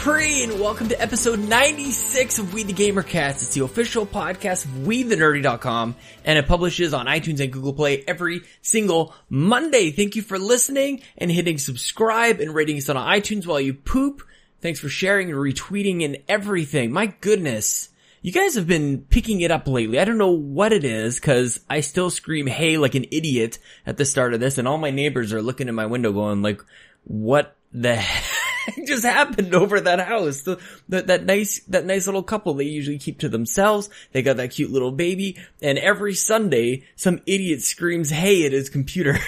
Capri, and welcome to episode 96 of We the Gamercast. It's the official podcast of WeTheNerdy.com, and it publishes on iTunes and Google Play every single Monday. Thank you for listening and hitting subscribe and rating us on iTunes while you poop. Thanks for sharing and retweeting and everything. My goodness. You guys have been picking it up lately. I don't know what it is because I still scream hey like an idiot at the start of this and all my neighbors are looking in my window going like, what the just happened over that house? The, that, that nice, that nice little couple they usually keep to themselves. They got that cute little baby and every Sunday some idiot screams hey at his computer.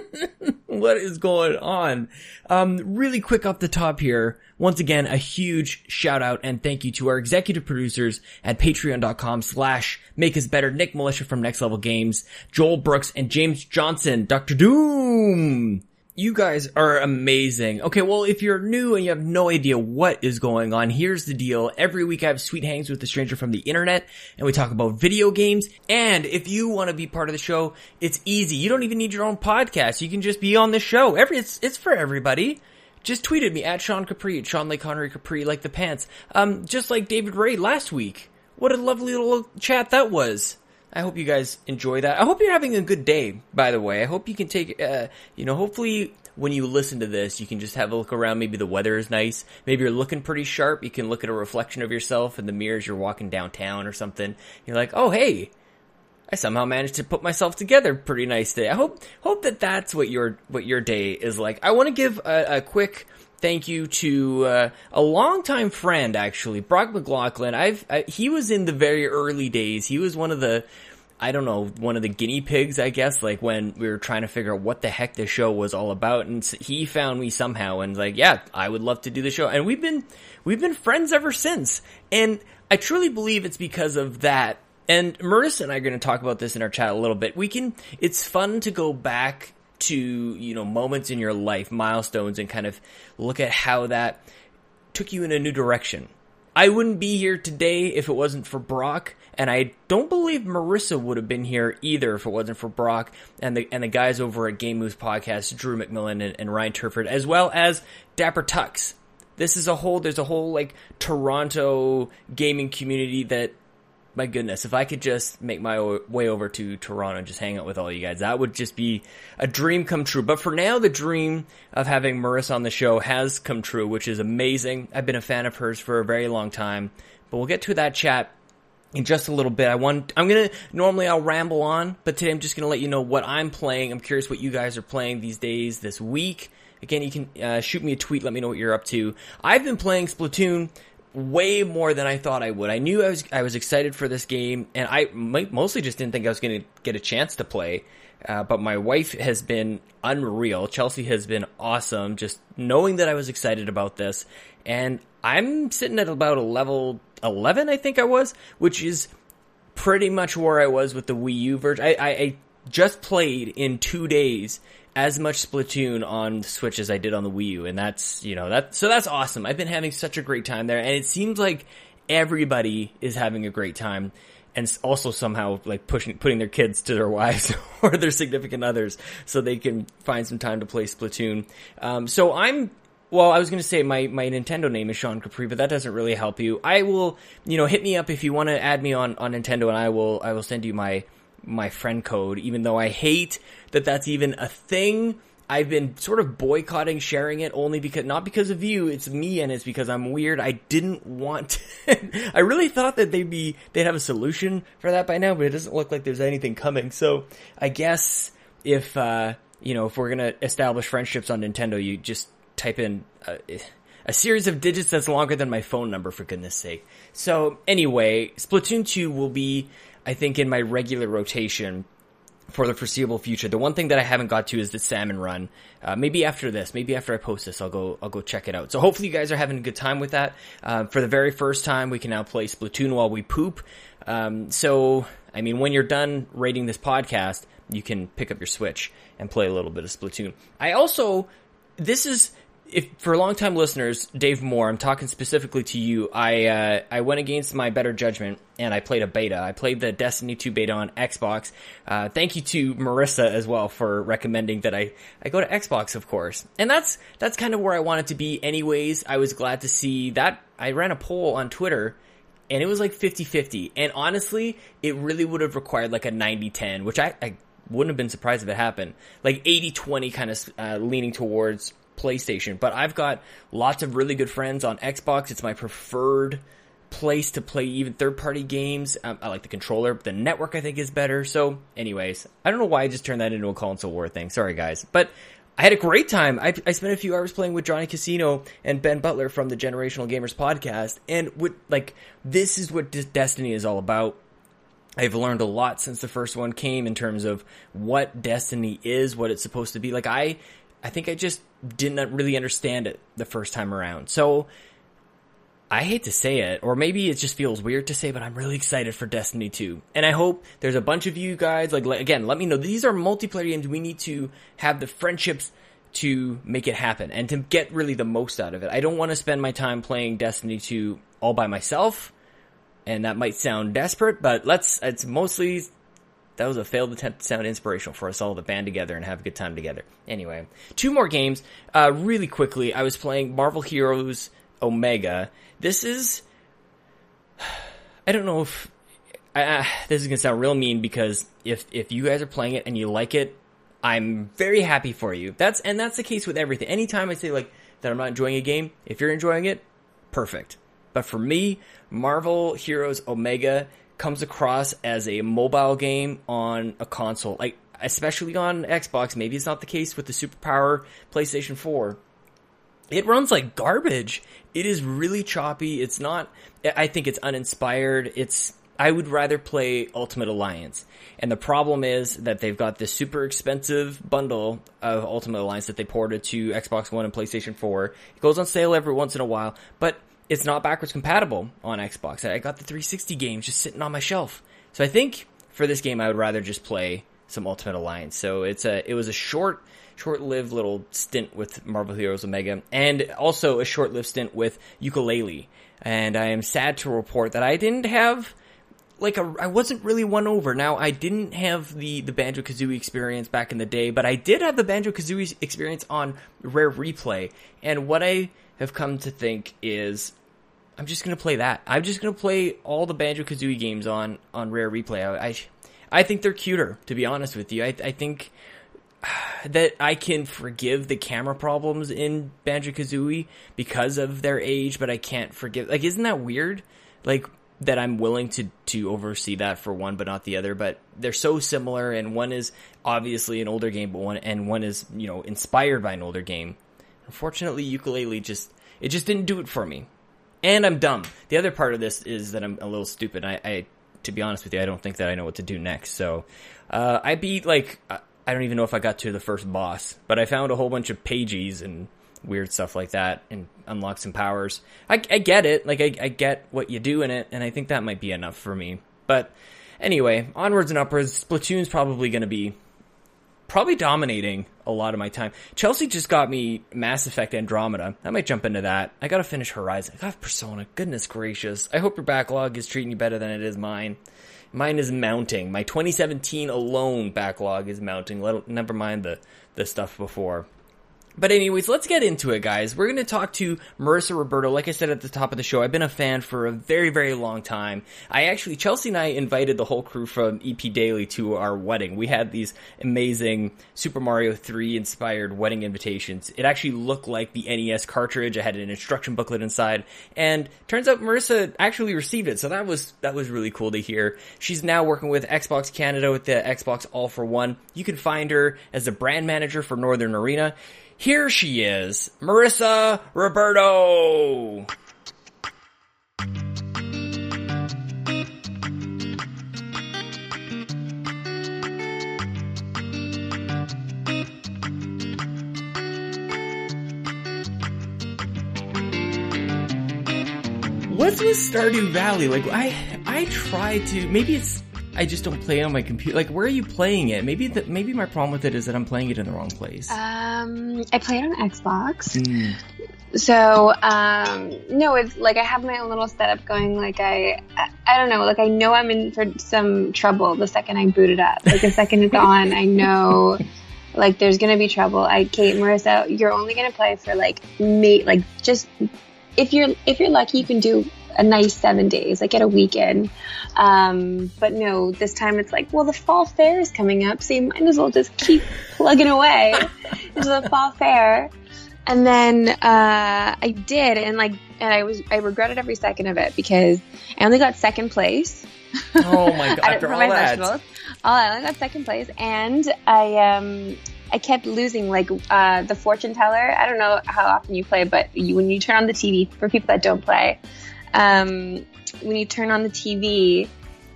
what is going on? Um, really quick off the top here. Once again, a huge shout out and thank you to our executive producers at patreon.com slash make us better. Nick Militia from Next Level Games, Joel Brooks and James Johnson, Dr. Doom. You guys are amazing. Okay, well, if you're new and you have no idea what is going on, here's the deal. Every week I have sweet hangs with a stranger from the internet and we talk about video games. And if you want to be part of the show, it's easy. You don't even need your own podcast. You can just be on the show. Every, it's, it's for everybody. Just tweeted me at Sean Capri, at Sean Lake Connery Capri, like the pants. Um, just like David Ray last week. What a lovely little chat that was. I hope you guys enjoy that. I hope you're having a good day, by the way. I hope you can take, uh, you know, hopefully when you listen to this, you can just have a look around. Maybe the weather is nice. Maybe you're looking pretty sharp. You can look at a reflection of yourself in the mirror as you're walking downtown or something. You're like, oh, hey, I somehow managed to put myself together pretty nice day. I hope, hope that that's what your, what your day is like. I want to give a, a quick, thank you to uh, a longtime friend, actually, Brock McLaughlin. I've I, he was in the very early days. He was one of the I don't know, one of the guinea pigs, I guess, like when we were trying to figure out what the heck the show was all about. And he found me somehow and like, yeah, I would love to do the show. And we've been, we've been friends ever since. And I truly believe it's because of that. And Marissa and I are going to talk about this in our chat a little bit. We can, it's fun to go back to, you know, moments in your life, milestones, and kind of look at how that took you in a new direction. I wouldn't be here today if it wasn't for Brock, and I don't believe Marissa would have been here either if it wasn't for Brock and the and the guys over at Game Moves Podcast, Drew McMillan and, and Ryan Turford, as well as Dapper Tux. This is a whole there's a whole like Toronto gaming community that my goodness, if I could just make my way over to Toronto and just hang out with all you guys, that would just be a dream come true. But for now, the dream of having Marissa on the show has come true, which is amazing. I've been a fan of hers for a very long time, but we'll get to that chat in just a little bit. I want, I'm gonna, normally I'll ramble on, but today I'm just gonna let you know what I'm playing. I'm curious what you guys are playing these days, this week. Again, you can uh, shoot me a tweet, let me know what you're up to. I've been playing Splatoon way more than I thought I would. I knew I was I was excited for this game, and I mostly just didn't think I was going to get a chance to play. Uh, but my wife has been unreal. Chelsea has been awesome. Just knowing that I was excited about this, and I'm sitting at about a level eleven, I think I was, which is pretty much where I was with the Wii U version. I, I, I just played in two days as much Splatoon on Switch as I did on the Wii U, and that's you know that so that's awesome. I've been having such a great time there, and it seems like everybody is having a great time, and also somehow like pushing putting their kids to their wives or their significant others so they can find some time to play Splatoon. Um, so I'm. Well, I was going to say my, my Nintendo name is Sean Capri, but that doesn't really help you. I will, you know, hit me up if you want to add me on, on Nintendo and I will, I will send you my, my friend code, even though I hate that that's even a thing. I've been sort of boycotting sharing it only because, not because of you, it's me and it's because I'm weird. I didn't want, I really thought that they'd be, they'd have a solution for that by now, but it doesn't look like there's anything coming. So I guess if, uh, you know, if we're gonna establish friendships on Nintendo, you just type in, uh, a series of digits that's longer than my phone number, for goodness sake. So anyway, Splatoon 2 will be I think in my regular rotation for the foreseeable future. The one thing that I haven't got to is the salmon run. Uh, maybe after this, maybe after I post this, I'll go, I'll go check it out. So hopefully you guys are having a good time with that. Uh, for the very first time, we can now play Splatoon while we poop. Um, so, I mean, when you're done rating this podcast, you can pick up your Switch and play a little bit of Splatoon. I also, this is, if for long-time listeners, Dave Moore, I'm talking specifically to you. I uh, I went against my better judgment and I played a beta. I played the Destiny 2 beta on Xbox. Uh, thank you to Marissa as well for recommending that I I go to Xbox, of course. And that's that's kind of where I wanted to be. Anyways, I was glad to see that I ran a poll on Twitter and it was like 50-50. And honestly, it really would have required like a 90-10, which I, I wouldn't have been surprised if it happened. Like 80-20 kind of uh, leaning towards PlayStation. But I've got lots of really good friends on Xbox. It's my preferred place to play even third party games. Um, I like the controller. The network I think is better. So anyways, I don't know why I just turned that into a console war thing. Sorry guys. But I had a great time. I, I spent a few hours playing with Johnny Casino and Ben Butler from the Generational Gamers podcast. And with, like, this is what Destiny is all about. I've learned a lot since the first one came in terms of what Destiny is, what it's supposed to be. Like I, I think I just didn't really understand it the first time around. So I hate to say it, or maybe it just feels weird to say, but I'm really excited for Destiny 2. And I hope there's a bunch of you guys, like, again, let me know. These are multiplayer games. We need to have the friendships to make it happen and to get really the most out of it. I don't want to spend my time playing Destiny 2 all by myself and that might sound desperate, but let's, it's mostly, that was a failed attempt to sound inspirational for us all to band together and have a good time together. Anyway, two more games. Uh, really quickly, I was playing Marvel Heroes Omega. This is, I don't know if, uh, this is gonna sound real mean because if, if you guys are playing it and you like it, I'm very happy for you. That's, and that's the case with everything. Anytime I say like, that I'm not enjoying a game, if you're enjoying it, perfect. But for me, Marvel Heroes Omega comes across as a mobile game on a console, like especially on Xbox. Maybe it's not the case with the superpower PlayStation 4. It runs like garbage. It is really choppy. It's not, I think it's uninspired. It's, I would rather play Ultimate Alliance. And the problem is that they've got this super expensive bundle of Ultimate Alliance that they ported to Xbox One and PlayStation 4. It goes on sale every once in a while, but it's not backwards compatible on Xbox. I got the 360 games just sitting on my shelf. So I think for this game, I would rather just play some Ultimate Alliance. So it's a, it was a short, short-lived little stint with Marvel Heroes Omega, and also a short-lived stint with Yooka-Laylee. And I am sad to report that I didn't have like a, I wasn't really won over. Now I didn't have the the Banjo Kazooie experience back in the day, but I did have the Banjo Kazooie experience on Rare Replay. And what I have come to think is I'm just gonna play that. I'm just gonna play all the Banjo Kazooie games on on Rare Replay. I, I, I think they're cuter, to be honest with you. I I think that I can forgive the camera problems in Banjo Kazooie because of their age, but I can't forgive. Like, isn't that weird? Like that I'm willing to to oversee that for one, but not the other. But they're so similar, and one is obviously an older game, but one and one is you know inspired by an older game. Unfortunately, Yooka-Laylee just it just didn't do it for me, and I'm dumb. The other part of this is that I'm a little stupid. I, I to be honest with you, I don't think that I know what to do next. So uh, I beat like I don't even know if I got to the first boss, but I found a whole bunch of pages and weird stuff like that and unlocked some powers. I, I get it, like I, I get what you do in it, and I think that might be enough for me. But anyway, onwards and upwards. Splatoon's probably going to be probably dominating a lot of my time. Chelsea just got me Mass Effect Andromeda. I might jump into that. I gotta finish Horizon. I got Persona. Goodness gracious. I hope your backlog is treating you better than it is mine. Mine is mounting. My 2017 alone backlog is mounting. Let, never mind the, the stuff before. But anyways, let's get into it, guys. We're going to talk to Marissa Roberto. Like I said at the top of the show, I've been a fan for a very, very long time. I actually, Chelsea and I invited the whole crew from EP Daily to our wedding. We had these amazing Super Mario 3 inspired wedding invitations. It actually looked like the NES cartridge. I had an instruction booklet inside. And turns out Marissa actually received it. So that was, that was really cool to hear. She's now working with Xbox Canada with the Xbox All for One. You can find her as the brand manager for Northern Arena. Here she is, Marissa Roberto. What's with Stardew Valley? Like I I try to maybe it's I just don't play it on my computer. Like, where are you playing it? Maybe the, maybe my problem with it is that I'm playing it in the wrong place. Um, I play it on Xbox. Mm. So, um, no, it's like I have my own little setup going. Like I, I, I don't know. Like I know I'm in for some trouble the second I boot it up. Like the second it's on, I know, like there's gonna be trouble. I, Kate, Marissa, you're only gonna play for like me, like just if you're if you're lucky, you can do a nice seven days, like get a weekend. Um, but no, this time it's like, well, the fall fair is coming up, so you might as well just keep plugging away into the fall fair. And then uh, I did, and like, and I was I regretted every second of it because I only got second place. Oh my god! After all my that, festivals. Oh, I only got second place, and I um I kept losing. Like uh, the fortune teller. I don't know how often you play, but you, when you turn on the TV, for people that don't play, um, when you turn on the TV,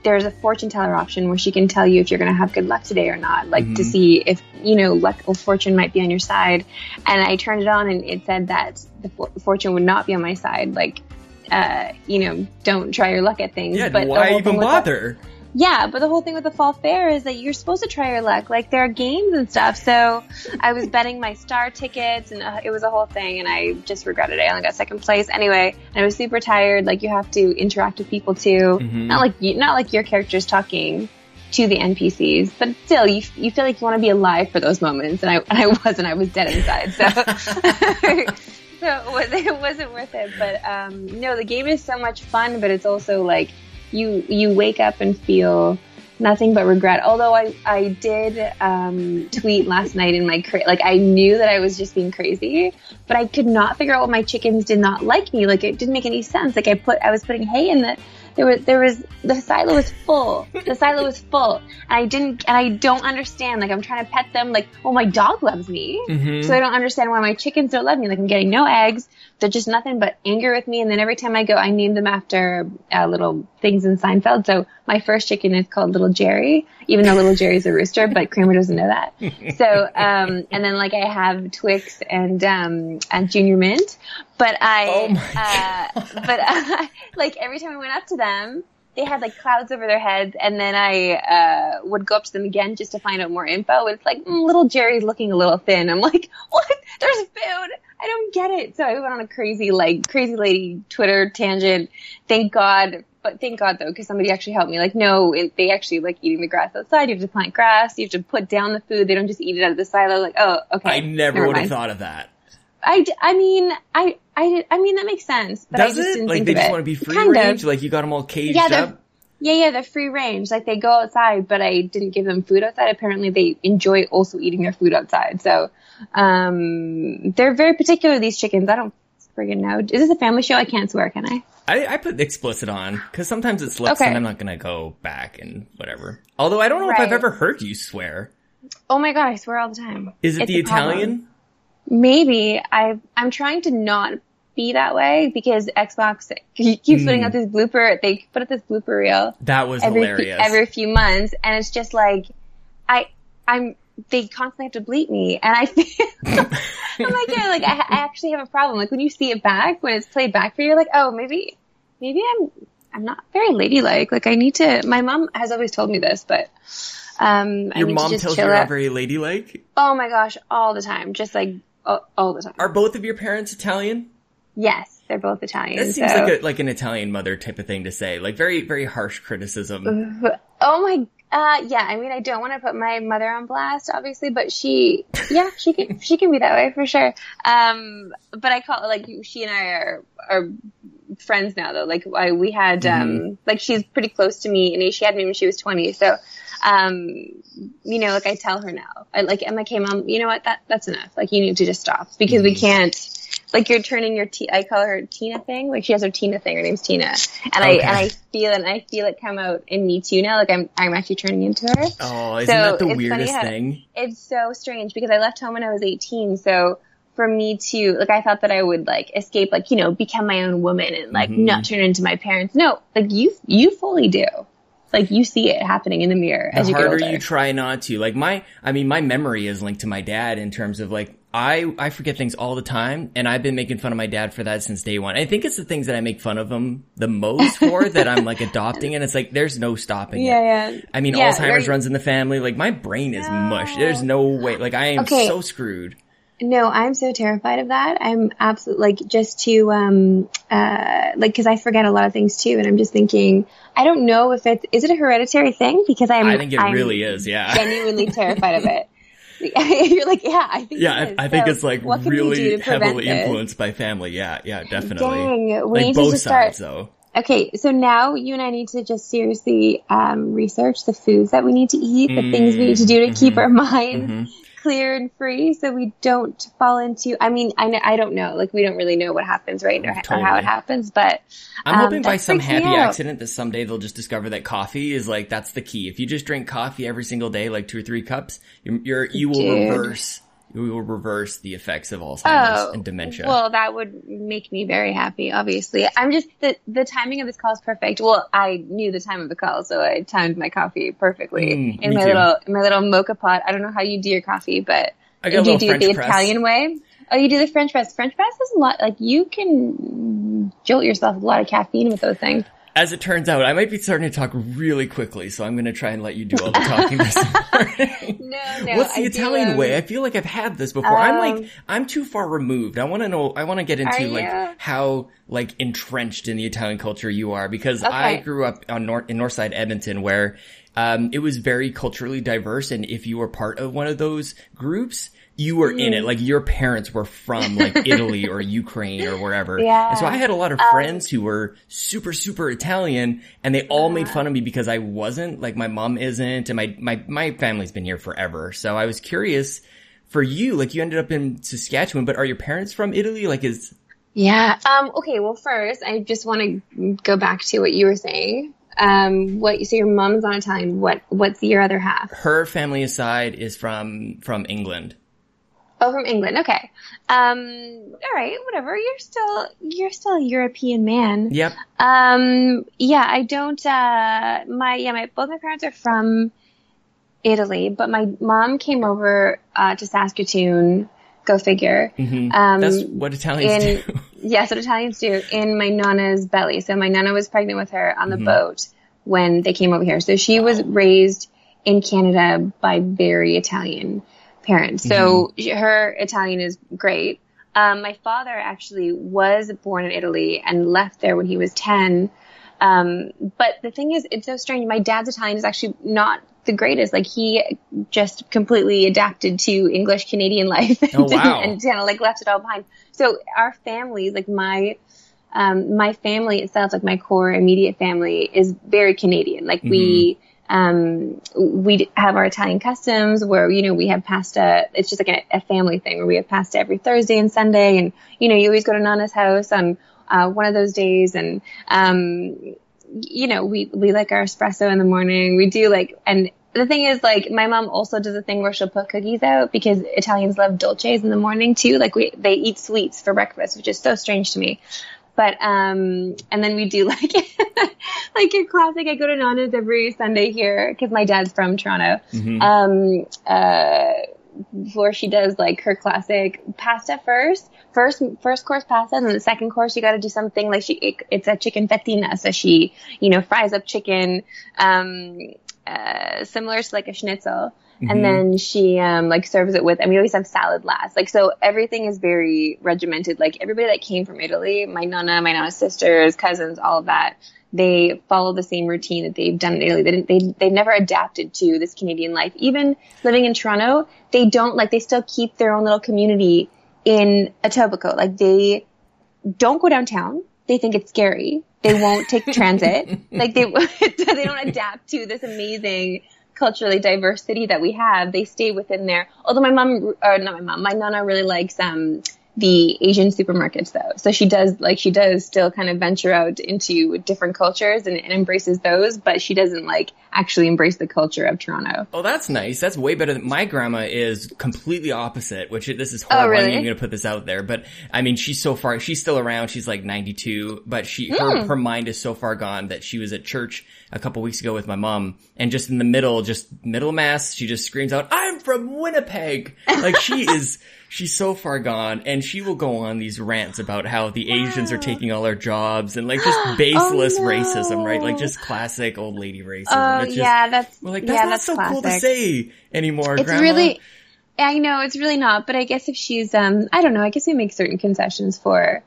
there's a fortune teller option where she can tell you if you're going to have good luck today or not, like to Mhm. see if you know luck or fortune might be on your side. And I turned it on, and it said that the for- fortune would not be on my side. Like, uh, you know, don't try your luck at things. yeah. but why even thing with the- bother? Yeah, but the whole thing with the fall fair is that you're supposed to try your luck. Like there are games and stuff. So I was betting my star tickets, and uh, it was a whole thing. And I just regretted it. I only got second place anyway. And I was super tired. Like you have to interact with people too. Mhm. Not like you, not like your character's talking to the NPCs, but still, you you feel like you want to be alive for those moments. And I and I wasn't. I was dead inside. So. So it was- it wasn't worth it, but um, no, the game is so much fun, but it's also like you you wake up and feel nothing but regret. Although I I did um, tweet last night in my cra- like I knew that I was just being crazy, but I could not figure out why my chickens did not like me. Like it didn't make any sense. Like I put I was putting hay in the there was there was the silo was full. The silo was full, and I didn't and I don't understand. Like I'm trying to pet them. Like oh my dog loves me. Mhm. So I don't understand why my chickens don't love me. Like I'm getting no eggs. They're just nothing but anger with me. And then every time I go, I name them after uh, little things in Seinfeld. So my first chicken is called Little Jerry, even though Little Jerry's a rooster, but Kramer doesn't know that. So, um, and then like I have Twix and, um, and Junior Mint, but I, Oh uh, but uh, like every time I went up to them, they had like clouds over their heads, and then I uh, would go up to them again just to find out more info. And it's like mm, little Jerry's looking a little thin. I'm like, what? There's food. I don't get it. So I went on a crazy like crazy lady Twitter tangent. Thank God, but thank God though, because somebody actually helped me. Like, no, it, they actually like eating the grass outside. You have to plant grass. You have to put down the food. They don't just eat it out of the silo. Like, oh, okay. I never never would have thought of that. I, I mean, I, I, I mean that makes sense, but I Does just it? didn't Like think they just it. want to be free Kind of. range? Like you got them all caged Yeah, up? Yeah, yeah, they're free range. Like they go outside, but I didn't give them food outside. Apparently, they enjoy also eating their food outside. So, um, they're very particular. These chickens. I don't friggin' know. Is this a family show? I can't swear, can I? I, I put explicit on because sometimes it slips Okay. and I'm not gonna go back and whatever. Although I don't know if I've ever heard you swear. Oh my god, I swear all the time. Is it It's the a problem. Italian? Maybe I. I'm trying to not be that way because Xbox keeps putting Hmm. out this blooper. They put out this blooper reel That was every hilarious. Few, every few months, and it's just like I I'm they constantly have to bleep me, and I feel I'm like yeah, like I, I actually have a problem. Like when you see it back, when it's played back for you, you're like oh maybe maybe I'm I'm not very ladylike. Like I need to. My mom has always told me this, but um Your mom tells you you're not very ladylike. oh my gosh, all the time, just like all, all the time. Are both of your parents Italian? yes, they're both Italian. That seems so. like a, like an Italian mother type of thing to say. Like very very harsh criticism. Oh my, uh, yeah. I mean, I don't want to put my mother on blast, obviously, but she, yeah, she can, she can be that way for sure. Um, but I call like she and I are are friends now though. Like I, we had, um, like she's pretty close to me, and she had me when she was twenty. So, um, you know, like I tell her now, I like, like, hey mom, you know what? That that's enough. Like you need to just stop because we can't. Like you're turning your T, I call her Tina thing. Like she has her Tina thing. Her name's Tina, and I and I feel it. And I feel it come out in me too now. Like I'm I'm actually turning into her. Oh, isn't So, that the weirdest thing? It's so strange because I left home when I was 18. So for me to like, I thought that I would like escape, like you know, become my own woman and like Mhm. not turn into my parents. No, like you you fully do. Like you see it happening in the mirror The as you harder you try not to. Like my, I mean, my memory is linked to my dad in terms of like, I, I forget things all the time and I've been making fun of my dad for that since day one. I think it's the things that I make fun of him the most for that I'm like adopting and it's like, there's no stopping Yeah, it. yeah. I mean, Yeah, Alzheimer's very- runs in the family. Like my brain is mush. There's no way. Like I am Okay. so screwed. No, I'm so terrified of that. I'm absolutely like just to um uh like because I forget a lot of things too, and I'm just thinking I don't know if it's is it a hereditary thing because I'm I think it I'm really is. Yeah. genuinely terrified of it. You're like, yeah, I think. Yeah. I, I think it's like what can we do really heavily influenced by family. Yeah, yeah, definitely. Dang, we like need to both just start. though. Okay, so now you and I need to just seriously um, research the foods that we need to eat, the things we need to do to keep Mm-hmm. our minds clear and free, so we don't fall into. I mean, I I don't know, like we don't really know what happens right or, or how it happens, but I'm um, hoping by some happy accident that someday they'll just discover that coffee is like that's the key. If you just drink coffee every single day, like two or three cups, you're, you're you will Dude. reverse you will reverse the effects of Alzheimer's Oh, and dementia. Well, that would make me very happy. Obviously, I'm just the the timing of this call is perfect. Well, I knew the time of the call, so I timed my coffee perfectly Mm, in my too. little in my little mocha pot. I don't know how you do your coffee, but do you do it the press. Italian way? Oh, you do the French press. French press is a lot. Like you can jolt yourself with a lot of caffeine with those things. As it turns out, I might be starting to talk really quickly, so I'm going to try and let you do all the talking this morning. No, no. What's the I do, Italian um, way? I feel like I've had this before. I'm um, like, I'm too far removed. I want to know, I want to get into like you? how like entrenched in the Italian culture you are because I grew up on North, in Northside Edmonton where, um, it was very culturally diverse. And if you were part of one of those groups, you were in it. Mm. Like your parents were from like Italy or Ukraine or wherever. Yeah. And so I had a lot of Um, friends who were super, super Italian and they all made fun of me because I wasn't, like my mom isn't and my, my, my family's been here forever. So I was curious for you, like you ended up in Saskatchewan, but are your parents from Italy? Like is, Yeah. Um, okay. Well, first, I just want to go back to what you were saying. Um, what so your mom's not Italian. What what's your other half? her family aside is from, from England. Oh, from England. Okay. Um, all right. Whatever. You're still you're still a European man. Yep. Um, yeah. I don't. Uh, my yeah. My both my parents are from Italy, but my mom came over uh, to Saskatoon. Go figure. Mhm. Um, That's what Italians in do. yes, what Italians do in my nana's belly. So my nana was pregnant with her on the boat when they came over here. So she was raised in Canada by very Italian parents. So she- her Italian is great. Um, my father actually was born in Italy and left there when he was ten. Um, but the thing is, it's so strange. My dad's Italian is actually not the greatest. Like he just completely adapted to English Canadian life and, Oh, wow. and kind of like left it all behind. So our families, like my, um, my family itself, like my core immediate family is very Canadian. Like we, um, we have our Italian customs where, you know, we have pasta. It's just like a, a family thing where we have pasta every Thursday and Sunday. And, you know, you always go to Nana's house on, uh, one of those days. And, um, you know, we, we like our espresso in the morning. We do like, and the thing is like, my mom also does a thing where she'll put cookies out because Italians love dolces in the morning too. Like we, they eat sweets for breakfast, which is so strange to me. But, um, and then we do like, like your classic, I go to Nana's every Sunday here because my dad's from Toronto. Um, uh, where she does like her classic pasta first, first first course pasta, and then the second course you got to do something like she it, it's a chicken fettina, so she you know fries up chicken, um, uh, similar to like a schnitzel, and then she um like serves it with, and we always have salad last, like so everything is very regimented. Like everybody that came from Italy, my nana, my nana's sisters, cousins, all of that they follow the same routine that they've done in Italy. They didn't, they, they've never adapted to this Canadian life. Even living in Toronto, they don't like, they still keep their own little community in Etobicoke. Like they don't go downtown. They think it's scary. They won't take transit. Like they, they don't adapt to this amazing culturally diverse city that we have. They stay within there. Although my mom, or not my mom, my nana really likes, um, the Asian supermarkets though. So she does like she does still kind of venture out into different cultures and, and embraces those, but she doesn't like actually embrace the culture of Toronto. Oh, that's nice. That's way better than my grandma is completely opposite, which this is horrible. Oh, really? I'm going to put this out there, but I mean, she's so far, she's still around. She's like 92, but she, her, Hmm. her mind is so far gone that she was at church a couple weeks ago with my mom and just in the middle, just middle mass, she just screams out, I'm from Winnipeg. Like she is, she's so far gone, and she will go on these rants about how the Asians are taking all our jobs and like just baseless Oh, no. racism, right? Like just classic old lady racism. Oh It's just- yeah, that's we're like that's yeah, not that's so cool to say anymore. It's Grandma. really, I know it's really not, but I guess if she's, um, I don't know, I guess we make certain concessions for,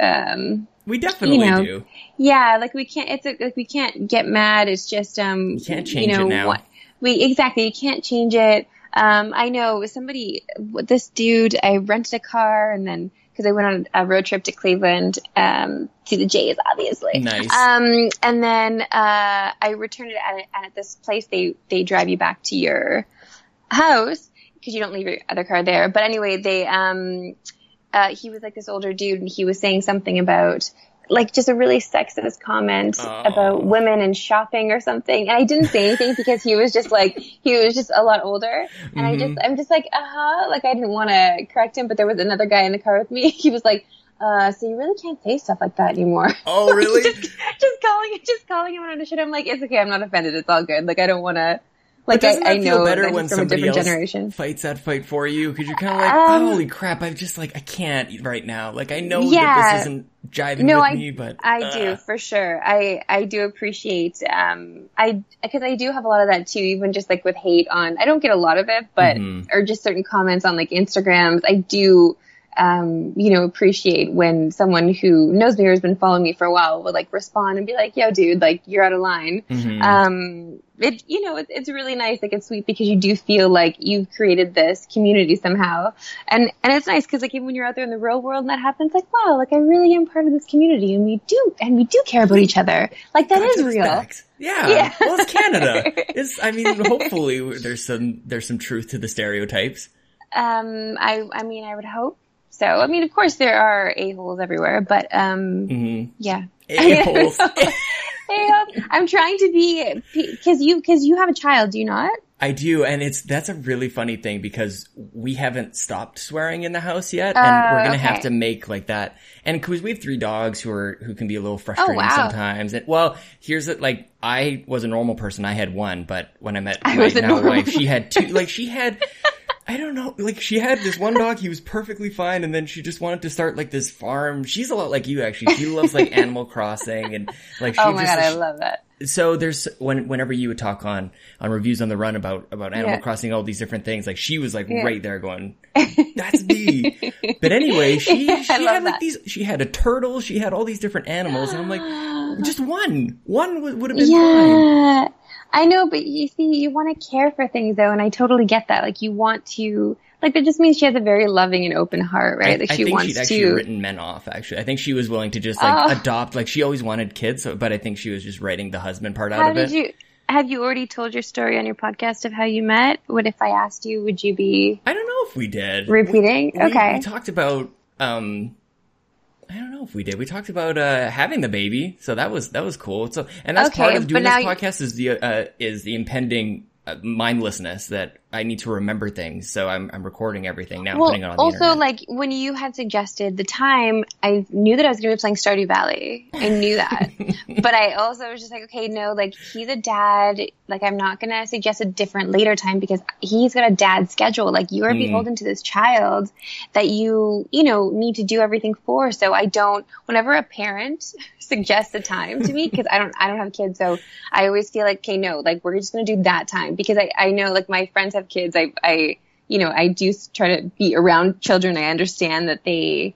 um, we definitely you know, do. yeah, like we can't, it's a, like we can't get mad. It's just, um, You can't change you know, it now. What, we exactly, you can't change it. Um, I know somebody, this dude, I rented a car and then because I went on a road trip to Cleveland, um, to the Jays, obviously. Nice. Um, and then, uh, I returned it at, and at this place, they, they drive you back to your house because you don't leave your other car there. But anyway, they, um, uh, he was like this older dude and he was saying something about, like just a really sexist comment Oh. about women and shopping or something. And I didn't say anything because he was just like, he was just a lot older. And I just, I'm just like, uh huh. Like I didn't want to correct him, but there was another guy in the car with me. He was like, uh, so you really can't say stuff like that anymore. Oh, really? just, just calling, just calling him on a shit. I'm like, it's okay. I'm not offended. It's all good. Like I don't want to, like I, I feel know better when from a somebody different else generation. fights that fight for you? Because you're kind of like, Um, holy crap! I'm just like, I can't right now. Like, I know that this isn't jiving No, with I- me, but I uh, do for sure. I I do appreciate um I because I do have a lot of that too. Even just like with hate on, I don't get a lot of it, but Mhm. or just certain comments on like Instagrams. I do um you know appreciate when someone who knows me or has been following me for a while would like respond and be like, "Yo, dude, like you're out of line." mhm. um it you know it, it's really nice like it's sweet because you do feel like you've created this community somehow and and it's nice because like even when you're out there in the real world and that happens like wow like i really am part of this community and we do and we do care about each other like that Got is real. Yeah. Yeah. Well, it's Canada. It's. I mean, hopefully there's some there's some truth to the stereotypes. um i i mean i would hope so i mean of course there are a-holes everywhere but um hmm yeah A-holes. I'm trying to be because you because you have a child do you not I do, and it's that's a really funny thing because we haven't stopped swearing in the house yet, and Oh, we're gonna have to make like that. And because we have three dogs who are who can be a little frustrating Oh, wow. sometimes. And well, here's it. Like I was a normal person, I had one, but when I met I my now wife, she had two. Like she had. I don't know. Like she had this one dog, he was perfectly fine, and then she just wanted to start like this farm. She's a lot like you, actually. She loves like Animal Crossing and like. She oh my just, god i love that so there's when whenever you would talk on on reviews on the run about about Animal Yeah. Crossing, all these different things, like she was like Yeah. right there going, "That's me." But anyway, she I she had like that. these. She had a turtle. She had all these different animals, and I'm like, just one, one would, would have been fine. I know but you see you want to care for things though and i totally get that like you want to like that just means she has a very loving and open heart right I, like I she think wants she'd actually to written men off. Actually, I think she was willing to just like Oh. adopt. Like she always wanted kids, so, but I think she was just writing the husband part out how of did it. you have you already told your story on your podcast of how you met what if i asked you would you be I don't know if we did. repeating we, okay we talked about um I don't know if we did. We talked about uh having the baby, so that was that was cool. So and that's Okay, part of doing this now you- podcast is the uh is the impending uh, mindlessness that I need to remember things. So I'm I'm recording everything now, well, putting it on the also internet. like when you had suggested the time, I knew that I was going to be playing Stardew Valley. I knew that, but I also was just like, okay, no, like he's a dad. Like I'm not going to suggest a different later time because he's got a dad schedule. Like you are Mm. beholden to this child that you, you know, need to do everything for. So I don't. Whenever a parent suggests a time to me, because I don't, I don't have kids, so I always feel like, okay, no, like we're just going to do that time because I, I know like my friends have kids. I, I, you know, I do try to be around children. I understand that they,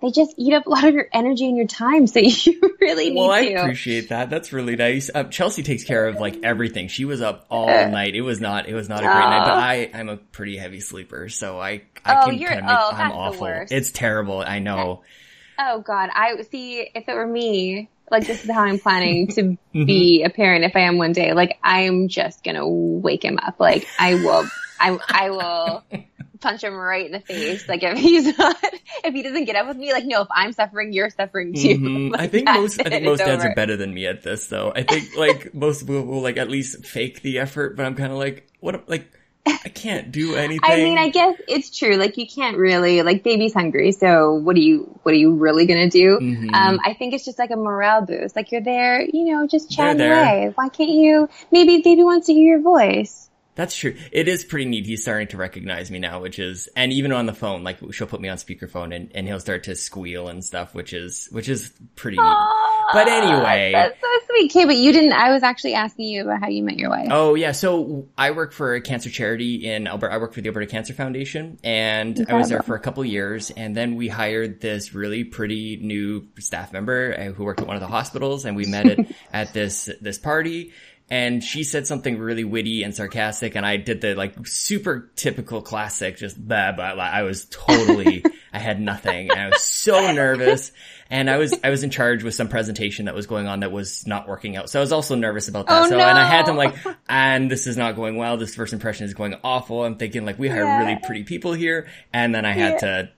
they just eat up a lot of your energy and your time. So you really need well, I to. appreciate that. That's really nice. Uh, Chelsea takes care of like everything. She was up all night. It was not. It was not a great night. But I, I'm a pretty heavy sleeper, so I, I Oh, can kind of make. oh, I'm awful. It's terrible. I know. Oh God, I see. If it were me, like this is how I'm planning to Mm-hmm. be a parent. If I am one day, like I'm just gonna wake him up. Like I will, I I will punch him right in the face. Like if he's not, if he doesn't get up with me, like no, if I'm suffering, you're suffering too. Mhm. I think most I think most dads over. are better than me at this though. I think like most people will like at least fake the effort, but I'm kind of like what like I can't do anything. I mean, I guess it's true. Like you can't really like baby's hungry, so what are you what are you really gonna do? Mhm. Um, I think it's just like a morale boost. Like you're there, you know, just chatting away. Why can't you? Maybe baby wants to hear your voice. That's true. It is pretty neat. He's starting to recognize me now, which is, and even on the phone, like she'll put me on speakerphone and, and he'll start to squeal and stuff, which is, which is pretty neat. But anyway. That's so sweet. Okay, but you didn't, I was actually asking you about how you met your wife. Oh yeah. So I work for a cancer charity in Alberta. I work for the Alberta Cancer Foundation and Incredible. I was there for a couple years and then we hired this really pretty new staff member uh, who worked at one of the hospitals and we met at, at this, this party and she said something really witty and sarcastic and I did the like super typical classic just blah blah blah. I was totally I had nothing and I was so nervous and I was I was in charge with some presentation that was going on that was not working out. So I was also nervous about that. Oh, so no. and I had them like and this is not going well. This first impression is going awful. I'm thinking like we hire Yeah. really pretty people here and then I had Yeah. to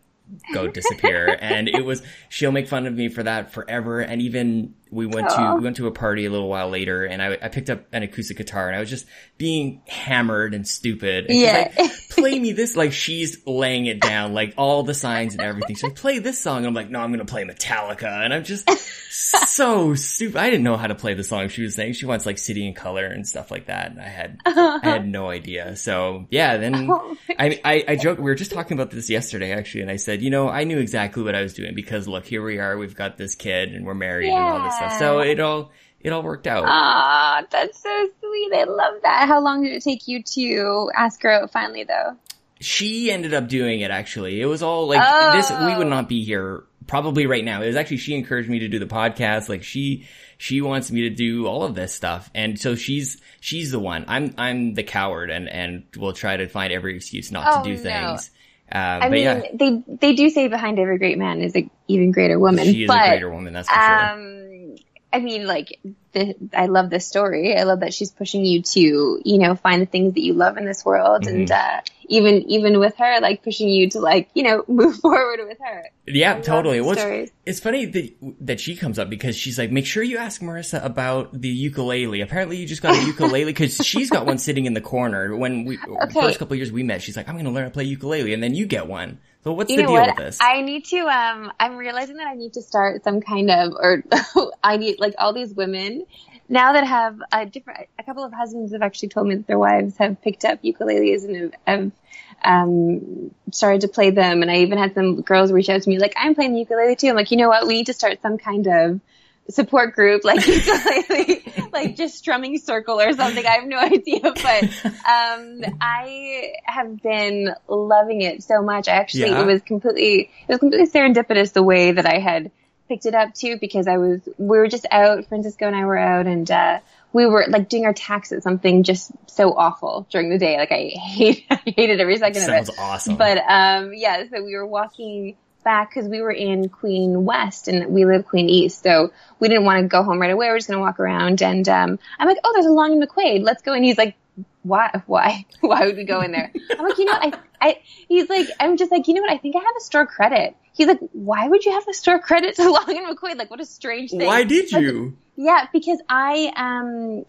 go disappear and it was she'll make fun of me for that forever and even we went to oh. we went to a party a little while later and I, I picked up an acoustic guitar and I was just being hammered and stupid. And Yeah. like play me this like she's laying it down like all the signs and everything. So like play this song. And I'm like no I'm gonna play Metallica and I'm just so stupid. I didn't know how to play the song she was saying. She wants like City and Colour and stuff like that and I had I had no idea. So yeah then Oh I, I, I joke, we were just talking about this yesterday actually, and I said, you know, I knew exactly what I was doing because look, here we are, we've got this kid and we're married and all this So it all, it all worked out. Ah, that's so sweet. I love that. How long did it take you to ask her out finally though? she ended up doing it actually. It was all like Oh. this, we would not be here probably right now. It was actually, she encouraged me to do the podcast. Like she, she wants me to do all of this stuff. And so she's, she's the one. I'm, I'm the coward and, and will try to find every excuse not Oh, to do no. things. Uh, I mean, yeah, they they do say behind every great man is an even greater woman. she is but, a greater woman, that's for sure. I mean, like, the, I love this story. I love that she's pushing you to, you know, find the things that you love in this world, Mm-hmm. and uh, even even with her, like pushing you to, like, you know, move forward with her. Yeah, love totally. What's, stories. it's funny that that she comes up because she's like, make sure you ask Marissa about the ukulele. Apparently, you just got a ukulele because she's got one sitting in the corner. When we Okay. first couple of years we met, she's like, I'm going to learn to play ukulele, and then you get one. So what's You the deal what? with this? I need to. Um, I'm realizing that I need to start some kind of, or I need like all these women now that have a different. A couple of husbands have actually told me that their wives have picked up ukuleles and have, have um, started to play them. And I even had some girls reach out to me like, "I'm playing the ukulele too." I'm like, you know what? We need to start some kind of support group, like ukulele, like just strumming circle or something. I have no idea, but um, I have been loving it so much. I actually Yeah. it was completely it was completely serendipitous the way that I had picked it up too because I was we were just out. Francisco and I were out and. uh we were like doing our taxes, something just so awful during the day. Like I hate, I hated every second of it. it. Sounds awesome. But um, yeah, so we were walking back because we were in Queen West and we live Queen East, so we didn't want to go home right away. We are just gonna walk around, and um, I'm like, oh, there's a Long and McQuade. Let's go. And he's like, why? Why? Why would we go in there? I'm like, you know? I, I, he's like, I'm just like, you know what? I think I have a store credit. He's like, why would you have a store credit to Long and McQuade? Like, what a strange thing. Why did Like, you? yeah, because I um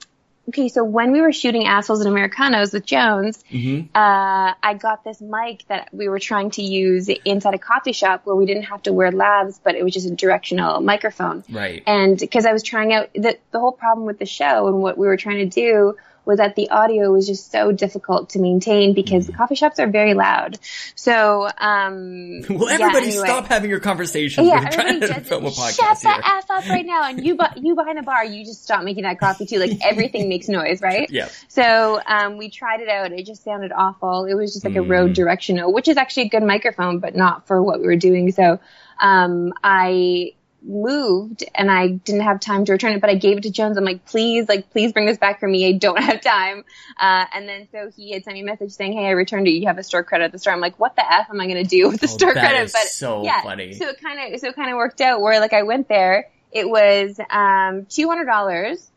okay, so when we were shooting Assholes and Americanos with Jones, hmm uh, I got this mic that we were trying to use inside a coffee shop where we didn't have to wear labs, but it was just a directional microphone. Right. And because I was trying out the the whole problem with the show and what we were trying to do was that the audio was just so difficult to maintain because Mm-hmm. coffee shops are very loud. So um Well, yeah, everybody anyway. stop having your conversations. Yeah, We're trying to everybody film a podcast shut the f up right now, and you, bu- you behind the bar, you just stop making that coffee too. Like everything makes noise, right? Yeah. So um, we tried it out. It just sounded awful. It was just like a Mm. Rode Directional, which is actually a good microphone, but not for what we were doing. So um, I moved and I didn't have time to return it, but I gave it to Jones. I'm like, please, like, please bring this back for me. I don't have time. Uh, and then so he had sent me a message saying, hey, I returned it. You have a store credit at the store. I'm like, what the f am I going to do with the Oh, store credit? but so yeah, funny. so it kind of so it kind of worked out where like I went there. It was um two hundred dollars.